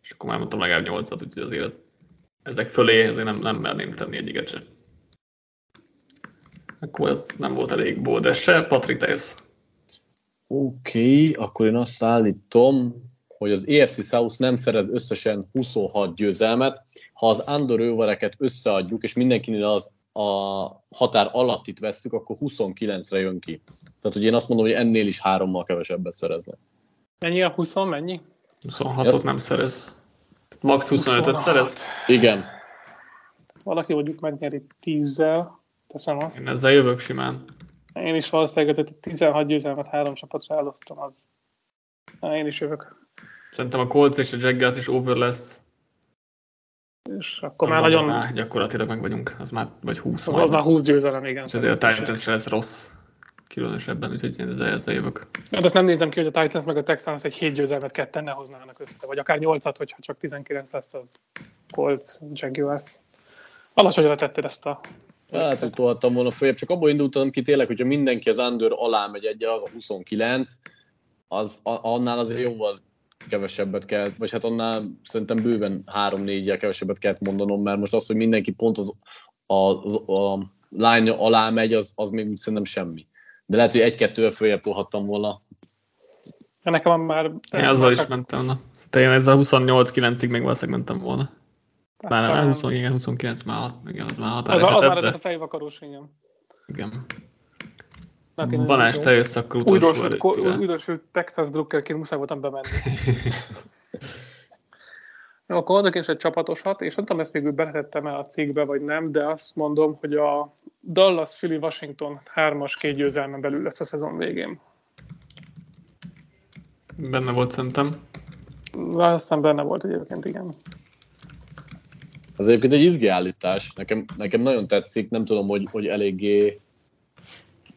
Speaker 1: és akkor már mondtam legalább 8-at, úgyhogy azért ez, ezek fölé azért nem, nem merném tenni egyiket sem. Akkor ez nem volt elég bódes se. Patrik, te jössz.
Speaker 2: Oké, okay, akkor én azt állítom, hogy az EFC South nem szerez összesen 26 győzelmet. Ha az under overeket összeadjuk, és mindenkinél az a határ alattit vesztük, akkor 29-re jön ki. Tehát, hogy én azt mondom, hogy ennél is hárommal kevesebbet szereznek.
Speaker 3: Mennyi a 20, mennyi?
Speaker 1: 26-ot
Speaker 2: Ezt-
Speaker 1: nem szerez. Max 25-öt szerez.
Speaker 2: Igen.
Speaker 3: Valaki mondjuk megnyeri 10-zel, teszem azt.
Speaker 1: Én ezzel jövök simán.
Speaker 3: Én is valószínűleg tehát 16 győzelmet három csapatra elosztom, az. Na, én is jövök.
Speaker 1: Szerintem a Colts és a Jaguars is over lesz.
Speaker 3: És akkor már nagyon,
Speaker 1: Már gyakorlatilag meg vagyunk. Az már vagy 20
Speaker 3: az, az már 20 győzelem, igen.
Speaker 1: És azért a Titans se lesz rossz. Különösebben, úgyhogy én ezzel, ezzel jövök.
Speaker 3: Hát azt nem nézem ki, hogy a Titans meg a Texans egy 7 győzelmet ketten ne hoznának össze, vagy akár 8-at, hogyha csak 19 lesz a Colts, Jaguars. Alacsonyra tetted ezt a...
Speaker 2: Hát, hogy tolhattam volna följebb, csak abból indultam ki tényleg, hogyha mindenki az under alá megy egyel, az a 29, az a, annál azért jóval kevesebbet kell, vagy hát annál szerintem bőven 3-4-jel kevesebbet kell mondanom, mert most az, hogy mindenki pont az, a, az, a line alá megy, az, az még úgy szerintem semmi. De lehet, hogy egy-kettővel följebb tolhattam volna.
Speaker 3: Nekem már...
Speaker 1: Én azzal is mentem. Na. Szóval én ezzel 28-9-ig még valószínűleg mentem volna. Már nem,
Speaker 3: talán-
Speaker 1: 20, igen, 29 már, hat- igen, az már
Speaker 3: Az,
Speaker 1: határ
Speaker 3: az már ez a
Speaker 1: de
Speaker 3: fejvakarós ingem.
Speaker 1: igen.
Speaker 3: Hát
Speaker 1: Balázs, te jössz akkor utolsó
Speaker 3: Újdonsült, Texas drukkerként muszáj voltam bemenni. Jó, akkor mondok én is egy csapatosat, és nem tudom, ezt végül beletettem el a cikkbe, vagy nem, de azt mondom, hogy a Dallas, Philly, Washington hármas két győzelmen belül lesz a szezon végén.
Speaker 1: Benne volt szerintem.
Speaker 3: De aztán benne volt egyébként, igen.
Speaker 2: Az egyébként egy izgi állítás. Nekem, nekem nagyon tetszik, nem tudom, hogy, hogy eléggé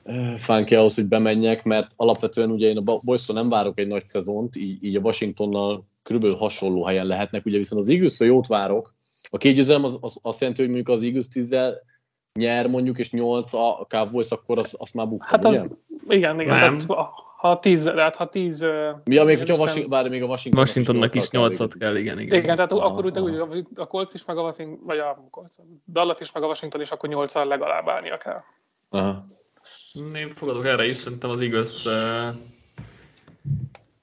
Speaker 2: eh, fánki ahhoz, hogy bemenjek, mert alapvetően ugye én a Boystól nem várok egy nagy szezont, így, így a Washingtonnal körülbelül hasonló helyen lehetnek, ugye viszont az eagles jót várok. A két győzelem az, az, azt jelenti, hogy mondjuk az Eagles 10 nyer mondjuk, és 8 a Cowboys, akkor azt, azt már buktam,
Speaker 3: Hát
Speaker 2: ugye?
Speaker 3: az, igen, igen.
Speaker 1: Nem.
Speaker 3: Tehát, ha- tíz, tehát ha tíz...
Speaker 2: Mi, még, hogyha Washington, bár még a Washington
Speaker 1: Washingtonnak is 8 kell, igen, igen.
Speaker 3: Igen, tehát
Speaker 2: Aha,
Speaker 3: akkor úgy,
Speaker 2: aha.
Speaker 3: úgy, a Colts is, meg a Washington, vagy a Colts, Dallas is, meg a Washington is, akkor 8 legalább állnia kell.
Speaker 2: Aha.
Speaker 1: Én fogadok erre is, szerintem az igaz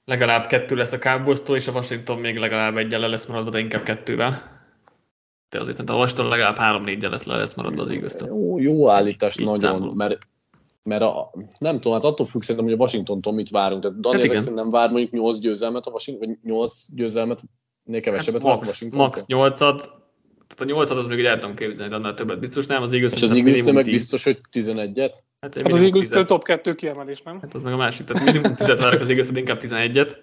Speaker 1: legalább kettő lesz a Cowboys-tól, és a Washington még legalább egyel le lesz maradva, de inkább kettővel. De azért szerintem a Washington legalább három négyel lesz le lesz maradva az igaz
Speaker 2: Jó, jó állítás
Speaker 1: Így
Speaker 2: nagyon,
Speaker 1: számolom.
Speaker 2: mert, mert a, nem tudom, hát attól függ szerintem, hogy a Washingtontól mit várunk. Tehát Dani
Speaker 1: Hát igen.
Speaker 2: ezek szerint nem vár mondjuk 8 győzelmet, a Washington, vagy 8 győzelmet, nél kevesebbet
Speaker 1: Hát
Speaker 2: a
Speaker 1: max,
Speaker 2: Washington.
Speaker 1: max 8-at, tehát a 8-at az még el tudom képzelni, de annál többet biztos nem, az igaz.
Speaker 2: És az Eagles meg biztos, hogy 11-et?
Speaker 1: Hát,
Speaker 3: Hát az Eagles-től top 2 kiemelés, nem?
Speaker 1: Hát az meg a másik, tehát minimum 10 várok az Eagles, inkább 11-et.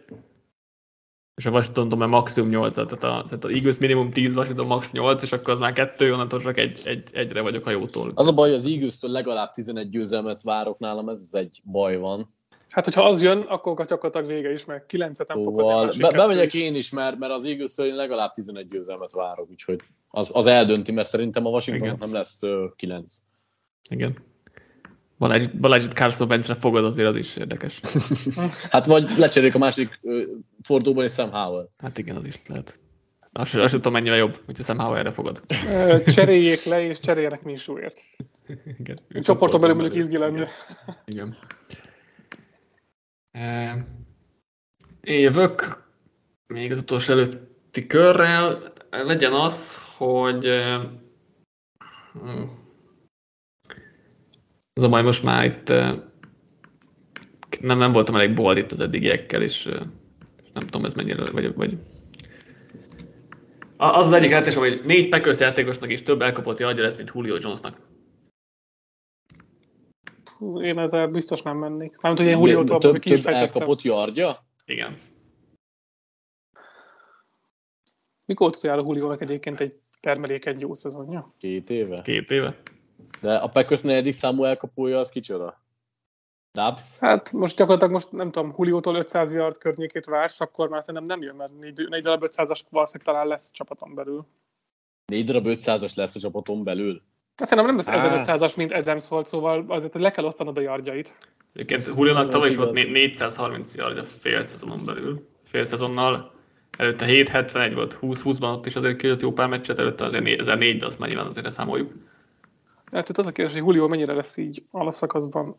Speaker 1: És a Washington meg maximum 8-at, tehát a, tehát a Eagles minimum 10, Washington max 8, és akkor az már kettő, onnantól csak egy, egy, egyre vagyok a jótól.
Speaker 2: Az a baj, hogy az Eagles-től legalább 11 győzelmet várok nálam, ez egy baj van.
Speaker 3: Hát, hogyha az jön, akkor gyakorlatilag vége is, meg 9-et nem fog hozni a
Speaker 2: Szóval be, bemegyek
Speaker 3: is.
Speaker 2: én is, mert, mert az Eagles-től én legalább 11 győzelmet várok, úgyhogy az, az eldönti, mert szerintem a Washington
Speaker 1: Igen.
Speaker 2: nem lesz uh, 9.
Speaker 1: Igen. Balázs, Balázs Carson Wentz-re fogad, azért az is érdekes.
Speaker 2: Hát vagy lecserélik a másik fordulóban és Sam Howell.
Speaker 1: Hát igen, az is lehet. Azt azt sem tudom, mennyire jobb, hogyha Sam Howell-re fogad.
Speaker 3: Ö, Cseréljék le, és cseréljenek Minshewért.
Speaker 1: Igen.
Speaker 3: Csoporton belül mondjuk izgi lenne.
Speaker 1: Igen. Én jövök még az utolsó előtti körrel. Legyen az, hogy az a baj most már itt nem, nem voltam elég bold itt az eddigiekkel, és nem tudom ez mennyire, vagy, vagy A- az az egyik lehetőség, hogy négy Packers játékosnak is több elkapott yardja lesz, mint Julio Jonesnak.
Speaker 3: Én ezzel biztos nem mennék. Mármint, hogy én Julio-tól
Speaker 2: több,
Speaker 3: ki is
Speaker 2: több elkapott yardja?
Speaker 1: Igen.
Speaker 3: Mikor utoljára Julio-nak egyébként egy termelékeny jó szezonja?
Speaker 2: Két éve.
Speaker 1: Két éve.
Speaker 2: De a Packers negyedik számú elkapója az kicsoda? Dubs?
Speaker 3: Hát most gyakorlatilag most nem tudom, Julio-tól 500 yard környékét vársz, akkor már szerintem nem jön, mert négy, négy darab 500-as valószínűleg talán lesz csapaton belül.
Speaker 2: Négy darab 500-as lesz a csapaton belül.
Speaker 3: Hát szerintem nem lesz
Speaker 2: Hát.
Speaker 3: 1500-as, mint Adams volt, szóval azért le kell osztanod a yardjait.
Speaker 1: Egyébként Julionak
Speaker 2: Ez
Speaker 1: tavaly is volt né- 430 yard a fél szezonon belül. Fél szezonnal. Előtte 771 volt, 20-20-ban ott is azért kijött jó pár meccset, előtte azért 1004, de azt már nyilván azért számoljuk.
Speaker 3: Hát itt az a kérdés, hogy Julio mennyire lesz így alapszakaszban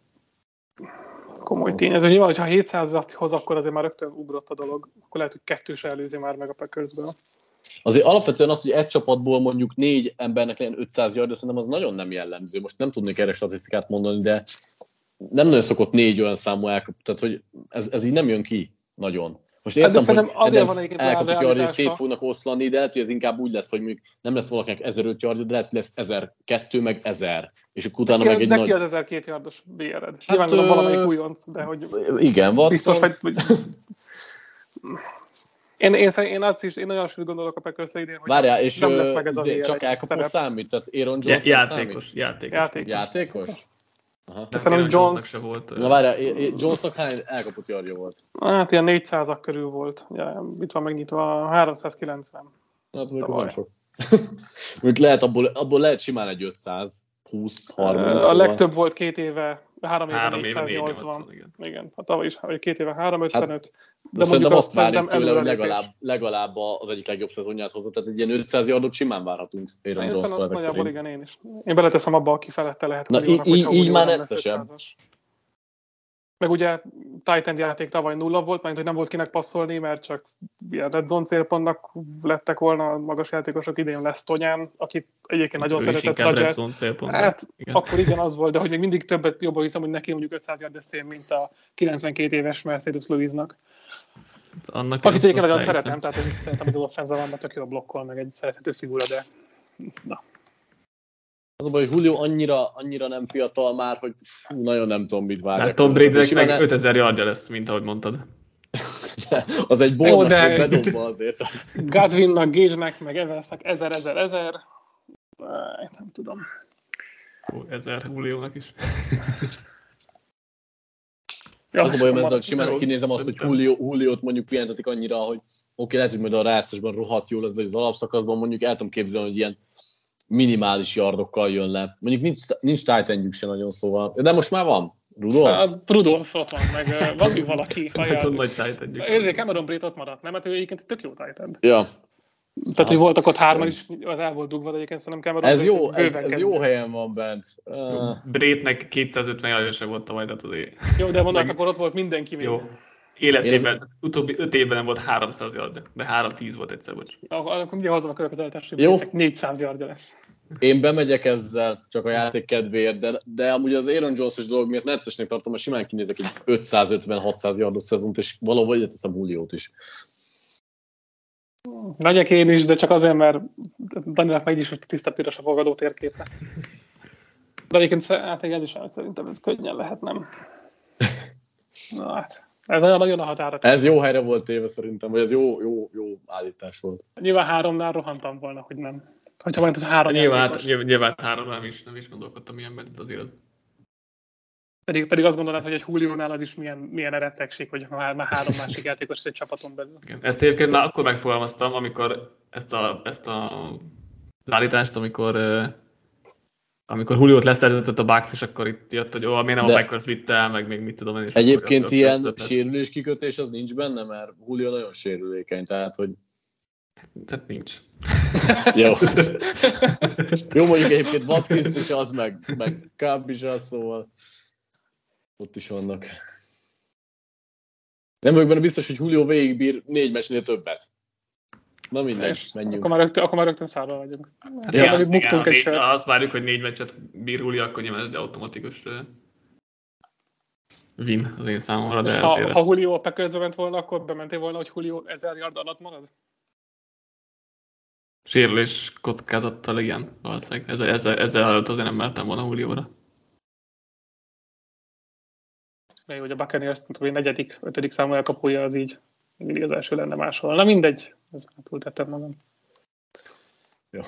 Speaker 3: komoly tényező. Nyilván, hogyha 700-at hoz, akkor azért már rögtön ugrott a dolog. Akkor lehet, hogy kettős előzi már meg a Packersből.
Speaker 2: Azért alapvetően az, hogy egy csapatból mondjuk négy embernek legyen 500 yard, de szerintem az nagyon nem jellemző. Most nem tudnék erre statisztikát mondani, de nem nagyon szokott négy olyan számú elkap, tehát hogy ez, ez így nem jön ki nagyon. Most
Speaker 3: Hát de
Speaker 2: értem, hogy
Speaker 3: szerintem azért
Speaker 2: Adams
Speaker 3: van egyébként
Speaker 2: elkapott yardja, szét fognak oszlani, de lehet, hogy ez inkább úgy lesz, hogy mondjuk nem lesz valakinek 1005 yardja, de lehet, hogy lesz 1002, meg 1000. És akkor utána
Speaker 3: Neki,
Speaker 2: meg egy
Speaker 3: neki
Speaker 2: nagy...
Speaker 3: az 1002 yardos BR-ed.
Speaker 2: Hát,
Speaker 3: Nyilván gondolom
Speaker 2: ö,
Speaker 3: valamelyik újonc, de hogy
Speaker 2: Igen, Watson.
Speaker 3: biztos, hogy... hogy... Én, én, én azt is, én nagyon sűrűt gondolok a packers idén, hogy
Speaker 2: Várjál, és
Speaker 3: nem lesz meg ez a
Speaker 2: izé,
Speaker 3: BR
Speaker 2: csak elkapó számít, tehát Aaron Jones nem
Speaker 1: játékos,
Speaker 2: számít?
Speaker 1: játékos.
Speaker 3: Játék.
Speaker 2: Játékos? Aha.
Speaker 1: Aaron
Speaker 3: Jones-
Speaker 1: se volt.
Speaker 2: Na várjál, Jonesnak hány elkapott yardja volt?
Speaker 3: Hát ilyen 400 körül volt. Ugye, itt van megnyitva a 390.
Speaker 2: Hát mondjuk az sok. mondjuk lehet abból, abból lehet simán egy 500, 20, 30.
Speaker 3: a
Speaker 2: szóval.
Speaker 3: legtöbb volt két éve, három éve
Speaker 1: Három éve
Speaker 3: 480.
Speaker 1: 480, igen.
Speaker 3: Igen, hát tavaly is, vagy két éve 355.
Speaker 2: Hát, De, de szerintem azt várjuk tőle, hogy legalább, legalább az egyik legjobb szezonját hozza, tehát egy ilyen 500 yardot simán várhatunk Aaron
Speaker 3: Én
Speaker 2: Jones-tól ezek
Speaker 3: nagyjából
Speaker 2: szerint.
Speaker 3: igen, én is. Én beleteszem abba, aki felette lehet.
Speaker 2: Na, így-
Speaker 3: hogyha
Speaker 2: így már
Speaker 3: nem lesz
Speaker 2: egyszer sem.
Speaker 3: 500-as. Meg ugye Titan játék tavaly nulla volt, mert hogy nem volt kinek passzolni, mert csak ilyen red zone célpontnak lettek volna a magas játékosok, idén lesz Tonyán, akit egyébként nagyon
Speaker 1: Ő
Speaker 3: szeretett Roger. Hát
Speaker 1: Igen.
Speaker 3: akkor igen, az volt, de hogy még mindig többet jobban hiszem, hogy neki mondjuk 500 yard eszél, mint a 92 éves Mercedes Louisnak.
Speaker 1: Annak
Speaker 3: Akit
Speaker 1: én
Speaker 3: egyébként nagyon szeretem, tehát szerintem, az offenszben van, mert tök jó blokkol, meg egy szerethető figura, de na.
Speaker 2: Az a baj, hogy Julio annyira, annyira nem fiatal már, hogy fú, nagyon nem tudom, mit várjak.
Speaker 1: Hát Tom. Brady meg
Speaker 2: ne-
Speaker 1: 5000 yardja lesz, mint ahogy mondtad.
Speaker 2: Az egy bolnak
Speaker 3: de-
Speaker 2: de... bedobva azért.
Speaker 3: Godwinnak, Gage-nek, meg Evansnak ezer, ezer, ezer. Nem tudom.
Speaker 1: Ó, 1000 Julio-nak is.
Speaker 3: Ja,
Speaker 2: Az a bajom ezzel, hogy simán kinézem azt, hogy. Julio, Julio-t mondjuk pihentetik annyira, hogy oké, lehet, hogy majd a rácosban rohadt jó lesz, de az alapszakaszban mondjuk el tudom képzelni, hogy ilyen minimális yardokkal jön le. Mondjuk nincs, nincs titan se nagyon szóval. De most már van. Rudolf?
Speaker 3: Hát, Rudolf ott van, meg van még valaki.
Speaker 1: Nagyon nagy egyik.
Speaker 3: Ezért Cameron Brate ott maradt, nem? Mert ő egyébként egy tök jó titan.
Speaker 2: Ja,
Speaker 3: Tehát, hogy voltak ott hárman is, az el volt dugva, de egyébként szerintem Cameron
Speaker 2: ez jó, ez, ez
Speaker 3: kezdő.
Speaker 2: jó helyen van bent. Uh,
Speaker 1: Brétnek 250 yardja se volt tavaly, tehát azért
Speaker 3: Jó, de mondod,
Speaker 1: Meg-
Speaker 3: akkor ott volt mindenki még.
Speaker 1: jó. Életében, utóbbi 5 évben nem volt 300 yardja, de 310 volt egyszer, bocs.
Speaker 3: Akkor, ugye hozzam a következőt, hogy
Speaker 2: Jó.
Speaker 3: Brate-nek 400 yardja lesz.
Speaker 2: én bemegyek ezzel, csak a játék kedvéért, de, de amúgy az Aaron Jones-os dolog miatt neccesnek tartom, mert simán kinézek egy 550-600 yardos szezont, és valahol ide teszem Julio-t is.
Speaker 3: Megyek én is, de csak azért, mert Danielnek meg is hogy tiszta piros a fogadó térképe. De egyébként hát igen, is szerintem ez könnyen lehet, nem? Na hát, ez nagyon, nagyon a határa.
Speaker 2: Ez jó helyre volt téve szerintem, vagy ez jó, jó, jó állítás volt.
Speaker 3: Nyilván háromnál rohantam volna, hogy nem. Hogyha van, hogy három
Speaker 1: Nyilván,
Speaker 3: játékos.
Speaker 1: nyilván, nyilván három nem is, nem is gondolkodtam ilyenben, de azért az.
Speaker 3: Pedig, pedig azt gondolod, hogy egy Julio-nál az is milyen, milyen erettegség, hogy már, már három másik játékos egy csapaton belül.
Speaker 1: Igen. Ezt egyébként már akkor megfogalmaztam, amikor ezt a, ezt a az állítást, amikor amikor Julio-t leszerzett a Bucks, és akkor itt jött, hogy ó, miért nem
Speaker 2: De-
Speaker 1: a Packers vitte el, meg még mit tudom én. és
Speaker 2: Egyébként ilyen
Speaker 1: ötlet.
Speaker 2: sérülés kikötés az nincs benne, mert Julio nagyon sérülékeny, tehát hogy
Speaker 1: Tehát nincs.
Speaker 2: jó. jó mondjuk egyébként Watkins is az, meg, meg Cobb is az, szóval ott is vannak. Nem vagyok benne biztos, hogy Julio végigbír négy meccsnél többet. Na mindegy,
Speaker 3: És
Speaker 2: menjünk.
Speaker 3: Akkor már rögtön, akkor már rögtön szárva vagyunk. Hát
Speaker 2: Ja,
Speaker 3: igen, buktunk egy
Speaker 1: négy-
Speaker 3: sört.
Speaker 1: Ha azt várjuk, hogy négy meccset bír Julio, akkor nyilván ez egy automatikus win az én számomra, de
Speaker 3: ha, ha Julio a Packersbe ment volna, akkor bementél volna, hogy Julio 1000 yard alatt marad?
Speaker 1: Sérülés kockázattal, igen, valószínűleg. Ezzel, ezzel, ezzel előtt azért nem mertem volna Julio-ra.
Speaker 3: Még hogy a Buccaneers, negyedik, ötödik számú elkapója az így mindig az első lenne máshol. Na mindegy, ez már túltettem magam.
Speaker 2: Jó.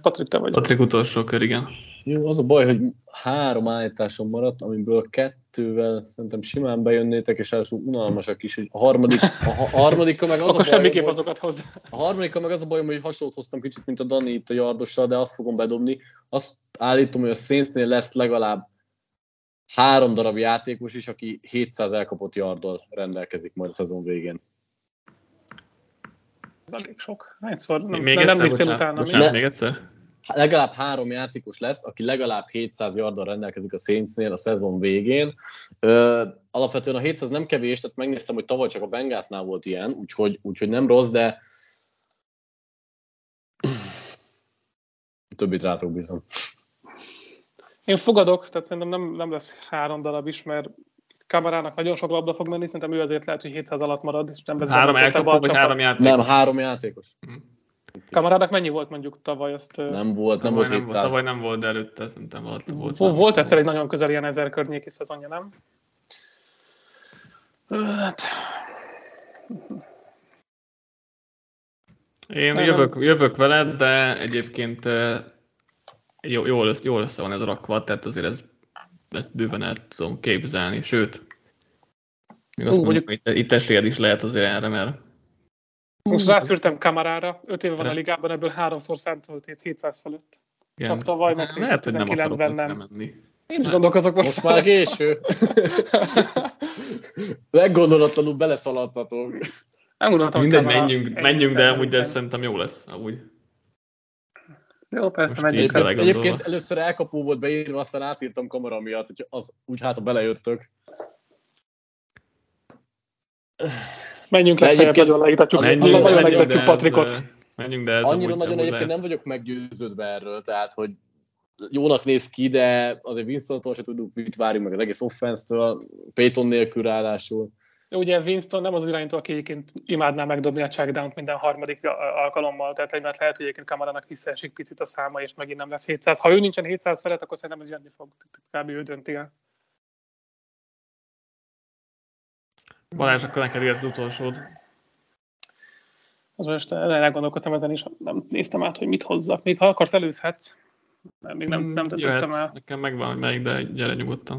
Speaker 3: Patrik, te vagy.
Speaker 1: Patrik utolsó kör, igen.
Speaker 2: Jó, az a baj, hogy három állításom maradt, amiből kettővel szerintem simán bejönnétek, és ráadásul unalmasak is, hogy a harmadik, a, a harmadika meg az
Speaker 3: Akkor
Speaker 2: a bajom,
Speaker 3: semmiképp
Speaker 2: hogy,
Speaker 3: azokat hozzá.
Speaker 2: a harmadika meg az a bajom, hogy hasonlót hoztam kicsit, mint a Dani itt a yardossal, de azt fogom bedobni. Azt állítom, hogy a Saintsnél lesz legalább három darab játékos is, aki 700 elkapott yarddal rendelkezik majd a szezon végén.
Speaker 3: Ez elég sok. Hányszor? Nem,
Speaker 1: még
Speaker 3: nem, nem
Speaker 1: egyszer, bocsánat,
Speaker 3: utána.
Speaker 1: bocsánat, még egyszer?
Speaker 2: legalább három játékos lesz, aki legalább 700 yardal rendelkezik a Saintsnél a szezon végén. Ö, alapvetően a 700 nem kevés, tehát megnéztem, hogy tavaly csak a Bengásznál volt ilyen, úgyhogy, úgyhogy nem rossz, de többit rátok bízom.
Speaker 3: Én fogadok, tehát szerintem nem, nem lesz három darab is, mert Kamarának nagyon sok labda fog menni, szerintem ő azért lehet, hogy 700 alatt marad, és nem
Speaker 1: Három elkapó, vagy három játékos?
Speaker 2: Nem, három játékos.
Speaker 1: Mhm.
Speaker 3: Kamarának mennyi volt mondjuk tavaly? Azt, ö,
Speaker 2: Nem volt, nem volt
Speaker 1: nem,
Speaker 2: 700.
Speaker 1: tavaly nem volt, de előtte szerintem volt. Volt,
Speaker 3: volt, volt egyszer egy nagyon közel ilyen ezer környéki szezonja, nem? Hát,
Speaker 1: Én
Speaker 3: Nem.
Speaker 1: jövök, jövök veled, de egyébként jó, jól, össze, jól össze van ez rakva, tehát azért ez, ezt bőven el tudom képzelni, sőt, még azt
Speaker 3: Ú,
Speaker 1: mondjuk, hogy itt, esélyed is lehet azért erre, mert
Speaker 3: most rászűrtem Kamarára, 5 éve van a ligában, ebből háromszor fent volt 700 fölött.
Speaker 1: igen,
Speaker 3: Csak tavaly, meg
Speaker 1: lehet, hogy nem
Speaker 3: 19-ben
Speaker 1: akarok
Speaker 3: nem.
Speaker 1: menni.
Speaker 3: Én is gondolkozok most.
Speaker 2: Most már késő. Meggondolatlanul beleszaladtatok.
Speaker 3: Nem gondoltam,
Speaker 1: Mindegy, menjünk, menjünk, de amúgy ez szerintem jó lesz, amúgy.
Speaker 3: Jó, persze,
Speaker 1: Most
Speaker 3: menjünk.
Speaker 2: Egyébként, először elkapó volt beírva, aztán átírtam kamera miatt, hogy az úgy hát, ha belejöttök.
Speaker 3: Menjünk legfeljebb,
Speaker 2: egyébként-
Speaker 3: nagyon leítatjuk. Nagyon leítatjuk Patrikot.
Speaker 1: Menjünk, de ez
Speaker 2: Annyira nagyon egyébként
Speaker 1: lehet.
Speaker 2: nem vagyok meggyőződve erről, tehát hogy jónak néz ki, de azért Winstontól se tudunk mit várjunk, meg az egész offense-től, Payton nélkül ráadásul.
Speaker 3: Ugye Winston nem az irányító, aki egyébként imádná megdobni a checkdown minden harmadik alkalommal, tehát emiatt lehet, hogy egyébként Kamarának visszaesik picit a száma, és megint nem lesz 700. Ha ő nincsen 700 felett, akkor szerintem ez jönni fog. Kb. ő dönti el.
Speaker 1: Balázs, akkor neked az utolsód.
Speaker 3: Az most elgondolkodtam ezen is, nem néztem át, hogy mit hozzak. Még ha akarsz, előzhetsz. Még nem, nem döntöttem el.
Speaker 1: Nekem megvan, hogy melyik, de gyere nyugodtan.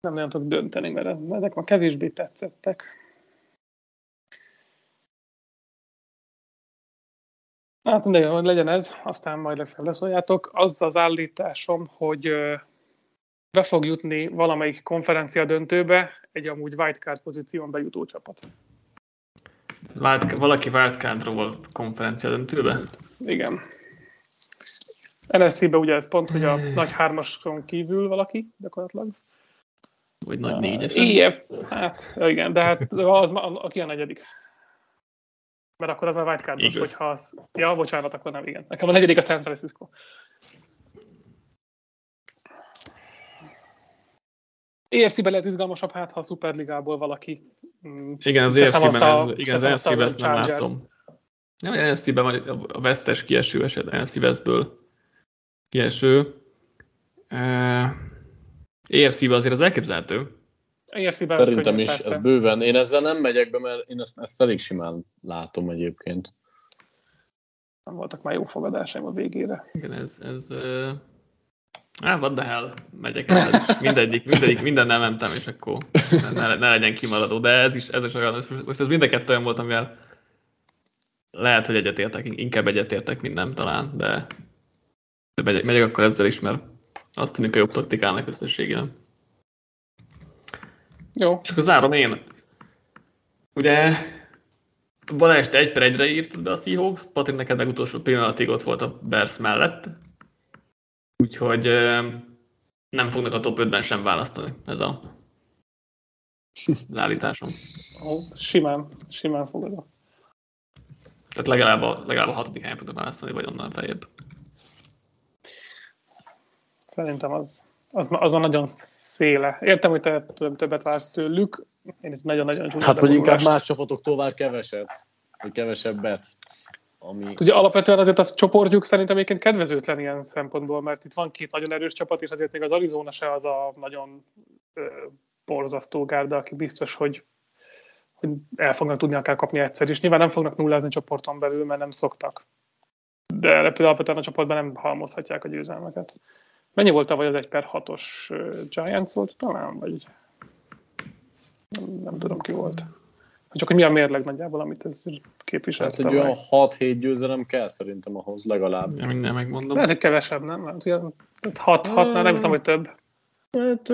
Speaker 3: Nem nagyon tudok dönteni, mert ezek ma kevésbé tetszettek. Hát de jó, legyen ez, aztán majd legfeljebb leszóljátok. Az az állításom, hogy be fog jutni valamelyik konferencia döntőbe egy amúgy wildcard pozíción bejutó csapat.
Speaker 1: Wild, valaki wildcardról konferencia döntőbe?
Speaker 3: Igen. NSC-be ugye ez pont, hogy a nagy hármason kívül valaki gyakorlatilag.
Speaker 1: Vagy nagy négyes?
Speaker 3: Igen, hát igen, de hát az, aki a negyedik. Mert akkor az már wildcardos, hogyha az... Ja, bocsánat, akkor nem, igen. Nekem a negyedik a San Francisco. EFC-be lehet izgalmasabb, hát ha a Superligából valaki... mm,
Speaker 1: Igen, az EFC-ben, ez, igen, az NFC-ben ezt nem látom. Nem, az NFC-ben vagy a Westes kieső eset, NFC Westből kieső. EFC-ben azért az elképzelhető.
Speaker 3: EFC-ben
Speaker 2: Szerintem is,
Speaker 3: persze.
Speaker 2: ez bőven. Én ezzel nem megyek be, mert én ezt, ezt elég simán látom egyébként.
Speaker 3: Nem voltak már jó fogadásaim a végére.
Speaker 1: Igen, ez, ez uh, hát what the hell, megyek el, is. mindegyik, mindegyik, mindennel mentem, és akkor ne, ne, legyen kimaradó, de ez is, ez is olyan, most- most ez mind a kettő olyan volt, amivel lehet, hogy egyetértek, inkább egyetértek, mint nem talán, de, de megyek, megyek akkor ezzel is, mert azt tűnik a jobb taktikának összességében.
Speaker 3: Jó,
Speaker 1: És akkor zárom én. Ugye Balázs, te egy per egyre írtad be a Seahawks, Patrik neked meg utolsó pillanatig ott volt a Bears mellett. Úgyhogy nem fognak a top 5-ben sem választani. Ez a az állításom.
Speaker 3: Ó, simán, simán fogadom.
Speaker 1: Tehát legalább a, legalább a hatodik helyen fognak választani, vagy onnan feljebb.
Speaker 3: Szerintem az, az, az már nagyon széle. Értem, hogy te több- többet vársz tőlük. Én itt nagyon-nagyon csúnya
Speaker 2: Hát, hogy inkább más csapatoktól vár keveset, vagy kevesebbet. Ami...
Speaker 3: Ugye alapvetően azért az csoportjuk szerintem egyébként kedvezőtlen ilyen szempontból, mert itt van két nagyon erős csapat, és azért még az Arizona se az a nagyon ö, borzasztó gárda, aki biztos, hogy, hogy el fognak tudni akár kapni egyszer is. Nyilván nem fognak nullázni csoporton belül, mert nem szoktak. De például alapvetően a csoportban nem halmozhatják a győzelmeket. Mennyi volt tavaly az 1 per 6-os ö, Giants volt talán, vagy nem, nem tudom ki volt. Csak hogy mi a mérleg nagyjából, amit ez képviselt.
Speaker 2: Hát egy olyan 6-7 győzelem kell szerintem ahhoz legalább.
Speaker 1: Ja, mindjárt megmondom.
Speaker 3: Lehet, hogy kevesebb, nem? Lehet, hogy az- tehát hat, hatnál nem hiszem, hogy több.
Speaker 2: Hát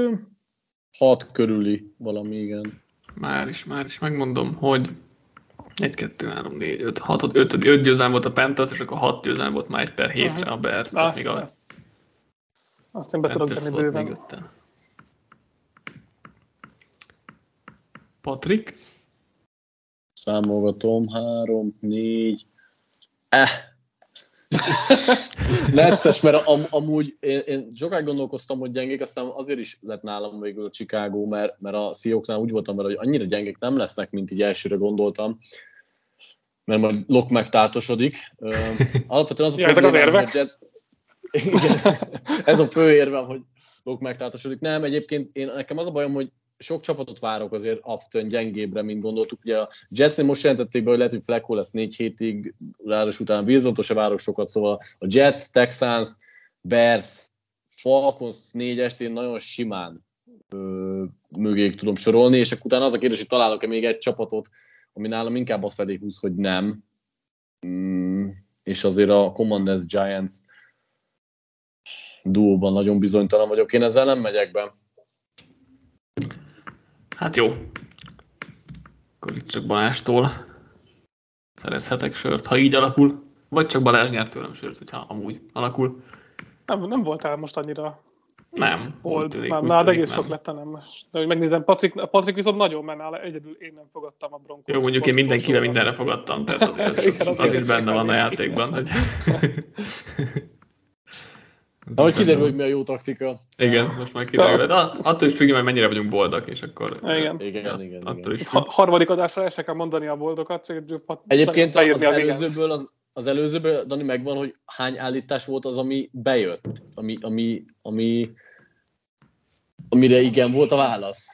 Speaker 2: 6 körüli valami, igen.
Speaker 1: már is, már is megmondom, hogy 1, 2, 3, 4, 5, 6, 5, 5 győzelem volt a Panthers, és akkor 6 győzelem volt már egy per hétre a Bears.
Speaker 3: Azt, még a azt, azt én be tudok venni bőven. Patrik?
Speaker 2: Számolgatom, 3, 4, eh, Necces, mert am, amúgy én, én sokáig gondolkoztam, hogy gyengék, aztán azért is lett nálam végül a Chicago, mert, mert a Seahawksnál úgy voltam vele, hogy annyira gyengék nem lesznek, mint így elsőre gondoltam, mert majd Lok megtátosodik. alapvetően az a
Speaker 3: ja, ezek az érvek?
Speaker 2: Jet... Igen, ez a fő érvem, hogy Lok megtátosodik. Nem, egyébként én, nekem az a bajom, hogy sok csapatot várok azért alapvetően gyengébbre, mint gondoltuk. Ugye a Jetsnél most jelentették be, hogy lehet, hogy Flacco lesz négy hétig, ráadásul utána Wilson-tól se várok sokat, szóval a Jets, Texans, Bears, Falcons négy estén nagyon simán ö, mögéig tudom sorolni, és akkor utána az a kérdés, hogy találok-e még egy csapatot, ami nálam inkább az felé húz, hogy nem. Mm, és azért a Commanders Giants duóban nagyon bizonytalan vagyok. Én ezzel nem megyek be.
Speaker 1: Hát jó. Akkor itt csak Balástól szerezhetek sört, ha így alakul. Vagy csak Balázs nyert tőlem sört, hogyha amúgy alakul.
Speaker 3: Nem, nem voltál most annyira
Speaker 1: nem.
Speaker 3: Volt, tűnik, nem, már egész sok lett nem. De hogy megnézem, Patrik, Patrik viszont nagyon menne, egyedül én nem fogadtam a bronkot.
Speaker 1: Jó, mondjuk én mindenkivel mindenre fogadtam, tehát azért az, az, az is benne van a játékban. Hogy...
Speaker 2: Ahogy kiderül, hogy mi a jó taktika.
Speaker 1: Igen, most már kiderül. De attól is függ, hogy mennyire vagyunk boldak, és akkor...
Speaker 3: Igen,
Speaker 2: igen, igen. igen,
Speaker 1: attól
Speaker 2: is
Speaker 3: ha, harmadik adásra el kell mondani a boldokat, csak
Speaker 2: Egyébként az, az, előzőből, az, az előzőből, Dani, megvan, hogy hány állítás volt az, ami bejött, ami, ami, ami, amire igen volt a válasz.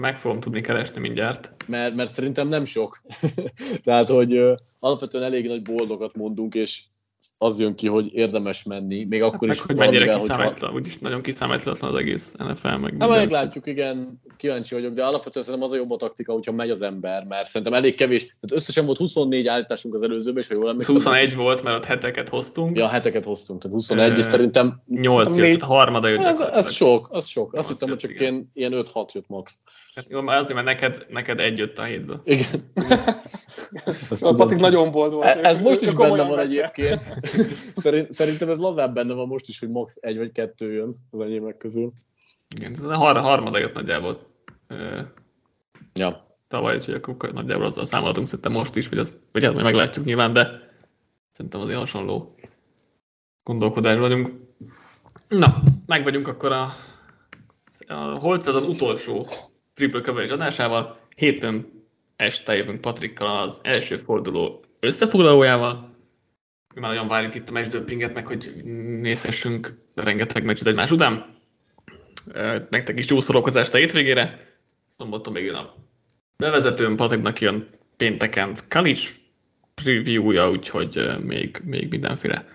Speaker 1: Meg fogom tudni keresni mindjárt.
Speaker 2: Mert, mert szerintem nem sok. Tehát, hogy alapvetően elég nagy boldogat mondunk, és az jön ki, hogy érdemes menni, még akkor
Speaker 1: hát,
Speaker 2: is.
Speaker 1: Meg, hogy mennyire kiszámítlan, hogyha... úgyis nagyon kiszámítlan az egész NFL, meg
Speaker 2: Hát meglátjuk, igen, kíváncsi vagyok, de alapvetően szerintem az a jobb a taktika, hogyha megy az ember, mert szerintem elég kevés, tehát összesen volt 24 állításunk az előzőben, és ha jól
Speaker 1: emlékszem. 21 volt, mert ott heteket hoztunk.
Speaker 2: Ja, heteket hoztunk, tehát 21, e... és szerintem...
Speaker 1: 8 jött, tehát harmada jött.
Speaker 2: Ez, ez sok, az sok. Azt hittem, hogy csak ilyen, ilyen 5-6 jött max.
Speaker 1: Hát jó, azért, mert neked, neked egy jött a hétből.
Speaker 2: Igen.
Speaker 3: a Patik nagyon bold volt.
Speaker 2: Ez, most is benne van egyébként. Szerint, szerintem ez lazább benne van most is, hogy max. egy vagy kettő jön az enyémek közül.
Speaker 1: Igen, ez a har- harmada jött nagyjából.
Speaker 2: Ja.
Speaker 1: Tavaly, úgyhogy akkor nagyjából azzal számolhatunk szerintem most is, vagy, az, vagy hát majd meglátjuk nyilván, de szerintem azért hasonló gondolkodás vagyunk. Na, meg vagyunk akkor a, a Holc az az utolsó triple coverage adásával. Hétfőn este jövünk Patrikkal az első forduló összefoglalójával. Már nagyon várjuk itt a matchdöppinget, meg hogy nézhessünk rengeteg meccset egymás után. Nektek is jó szórakozást a hétvégére. Szombaton még jön a bevezetőn, Patriknak jön pénteken Kalics preview-ja, úgyhogy még, még mindenféle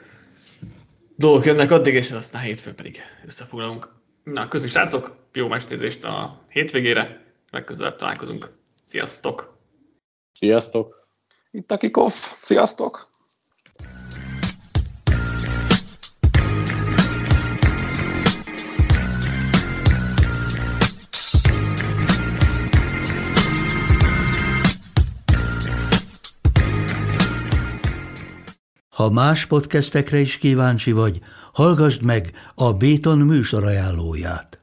Speaker 1: dolgok jönnek addig, és aztán hétfőn pedig összefoglalunk. Na, köszönjük srácok, jó mestézést a hétvégére, legközelebb találkozunk. Sziasztok!
Speaker 2: Sziasztok!
Speaker 3: Itt a kikoff. Sziasztok!
Speaker 4: Ha más podcastekre is kíváncsi vagy, hallgassd meg a Béton műsor ajánlóját.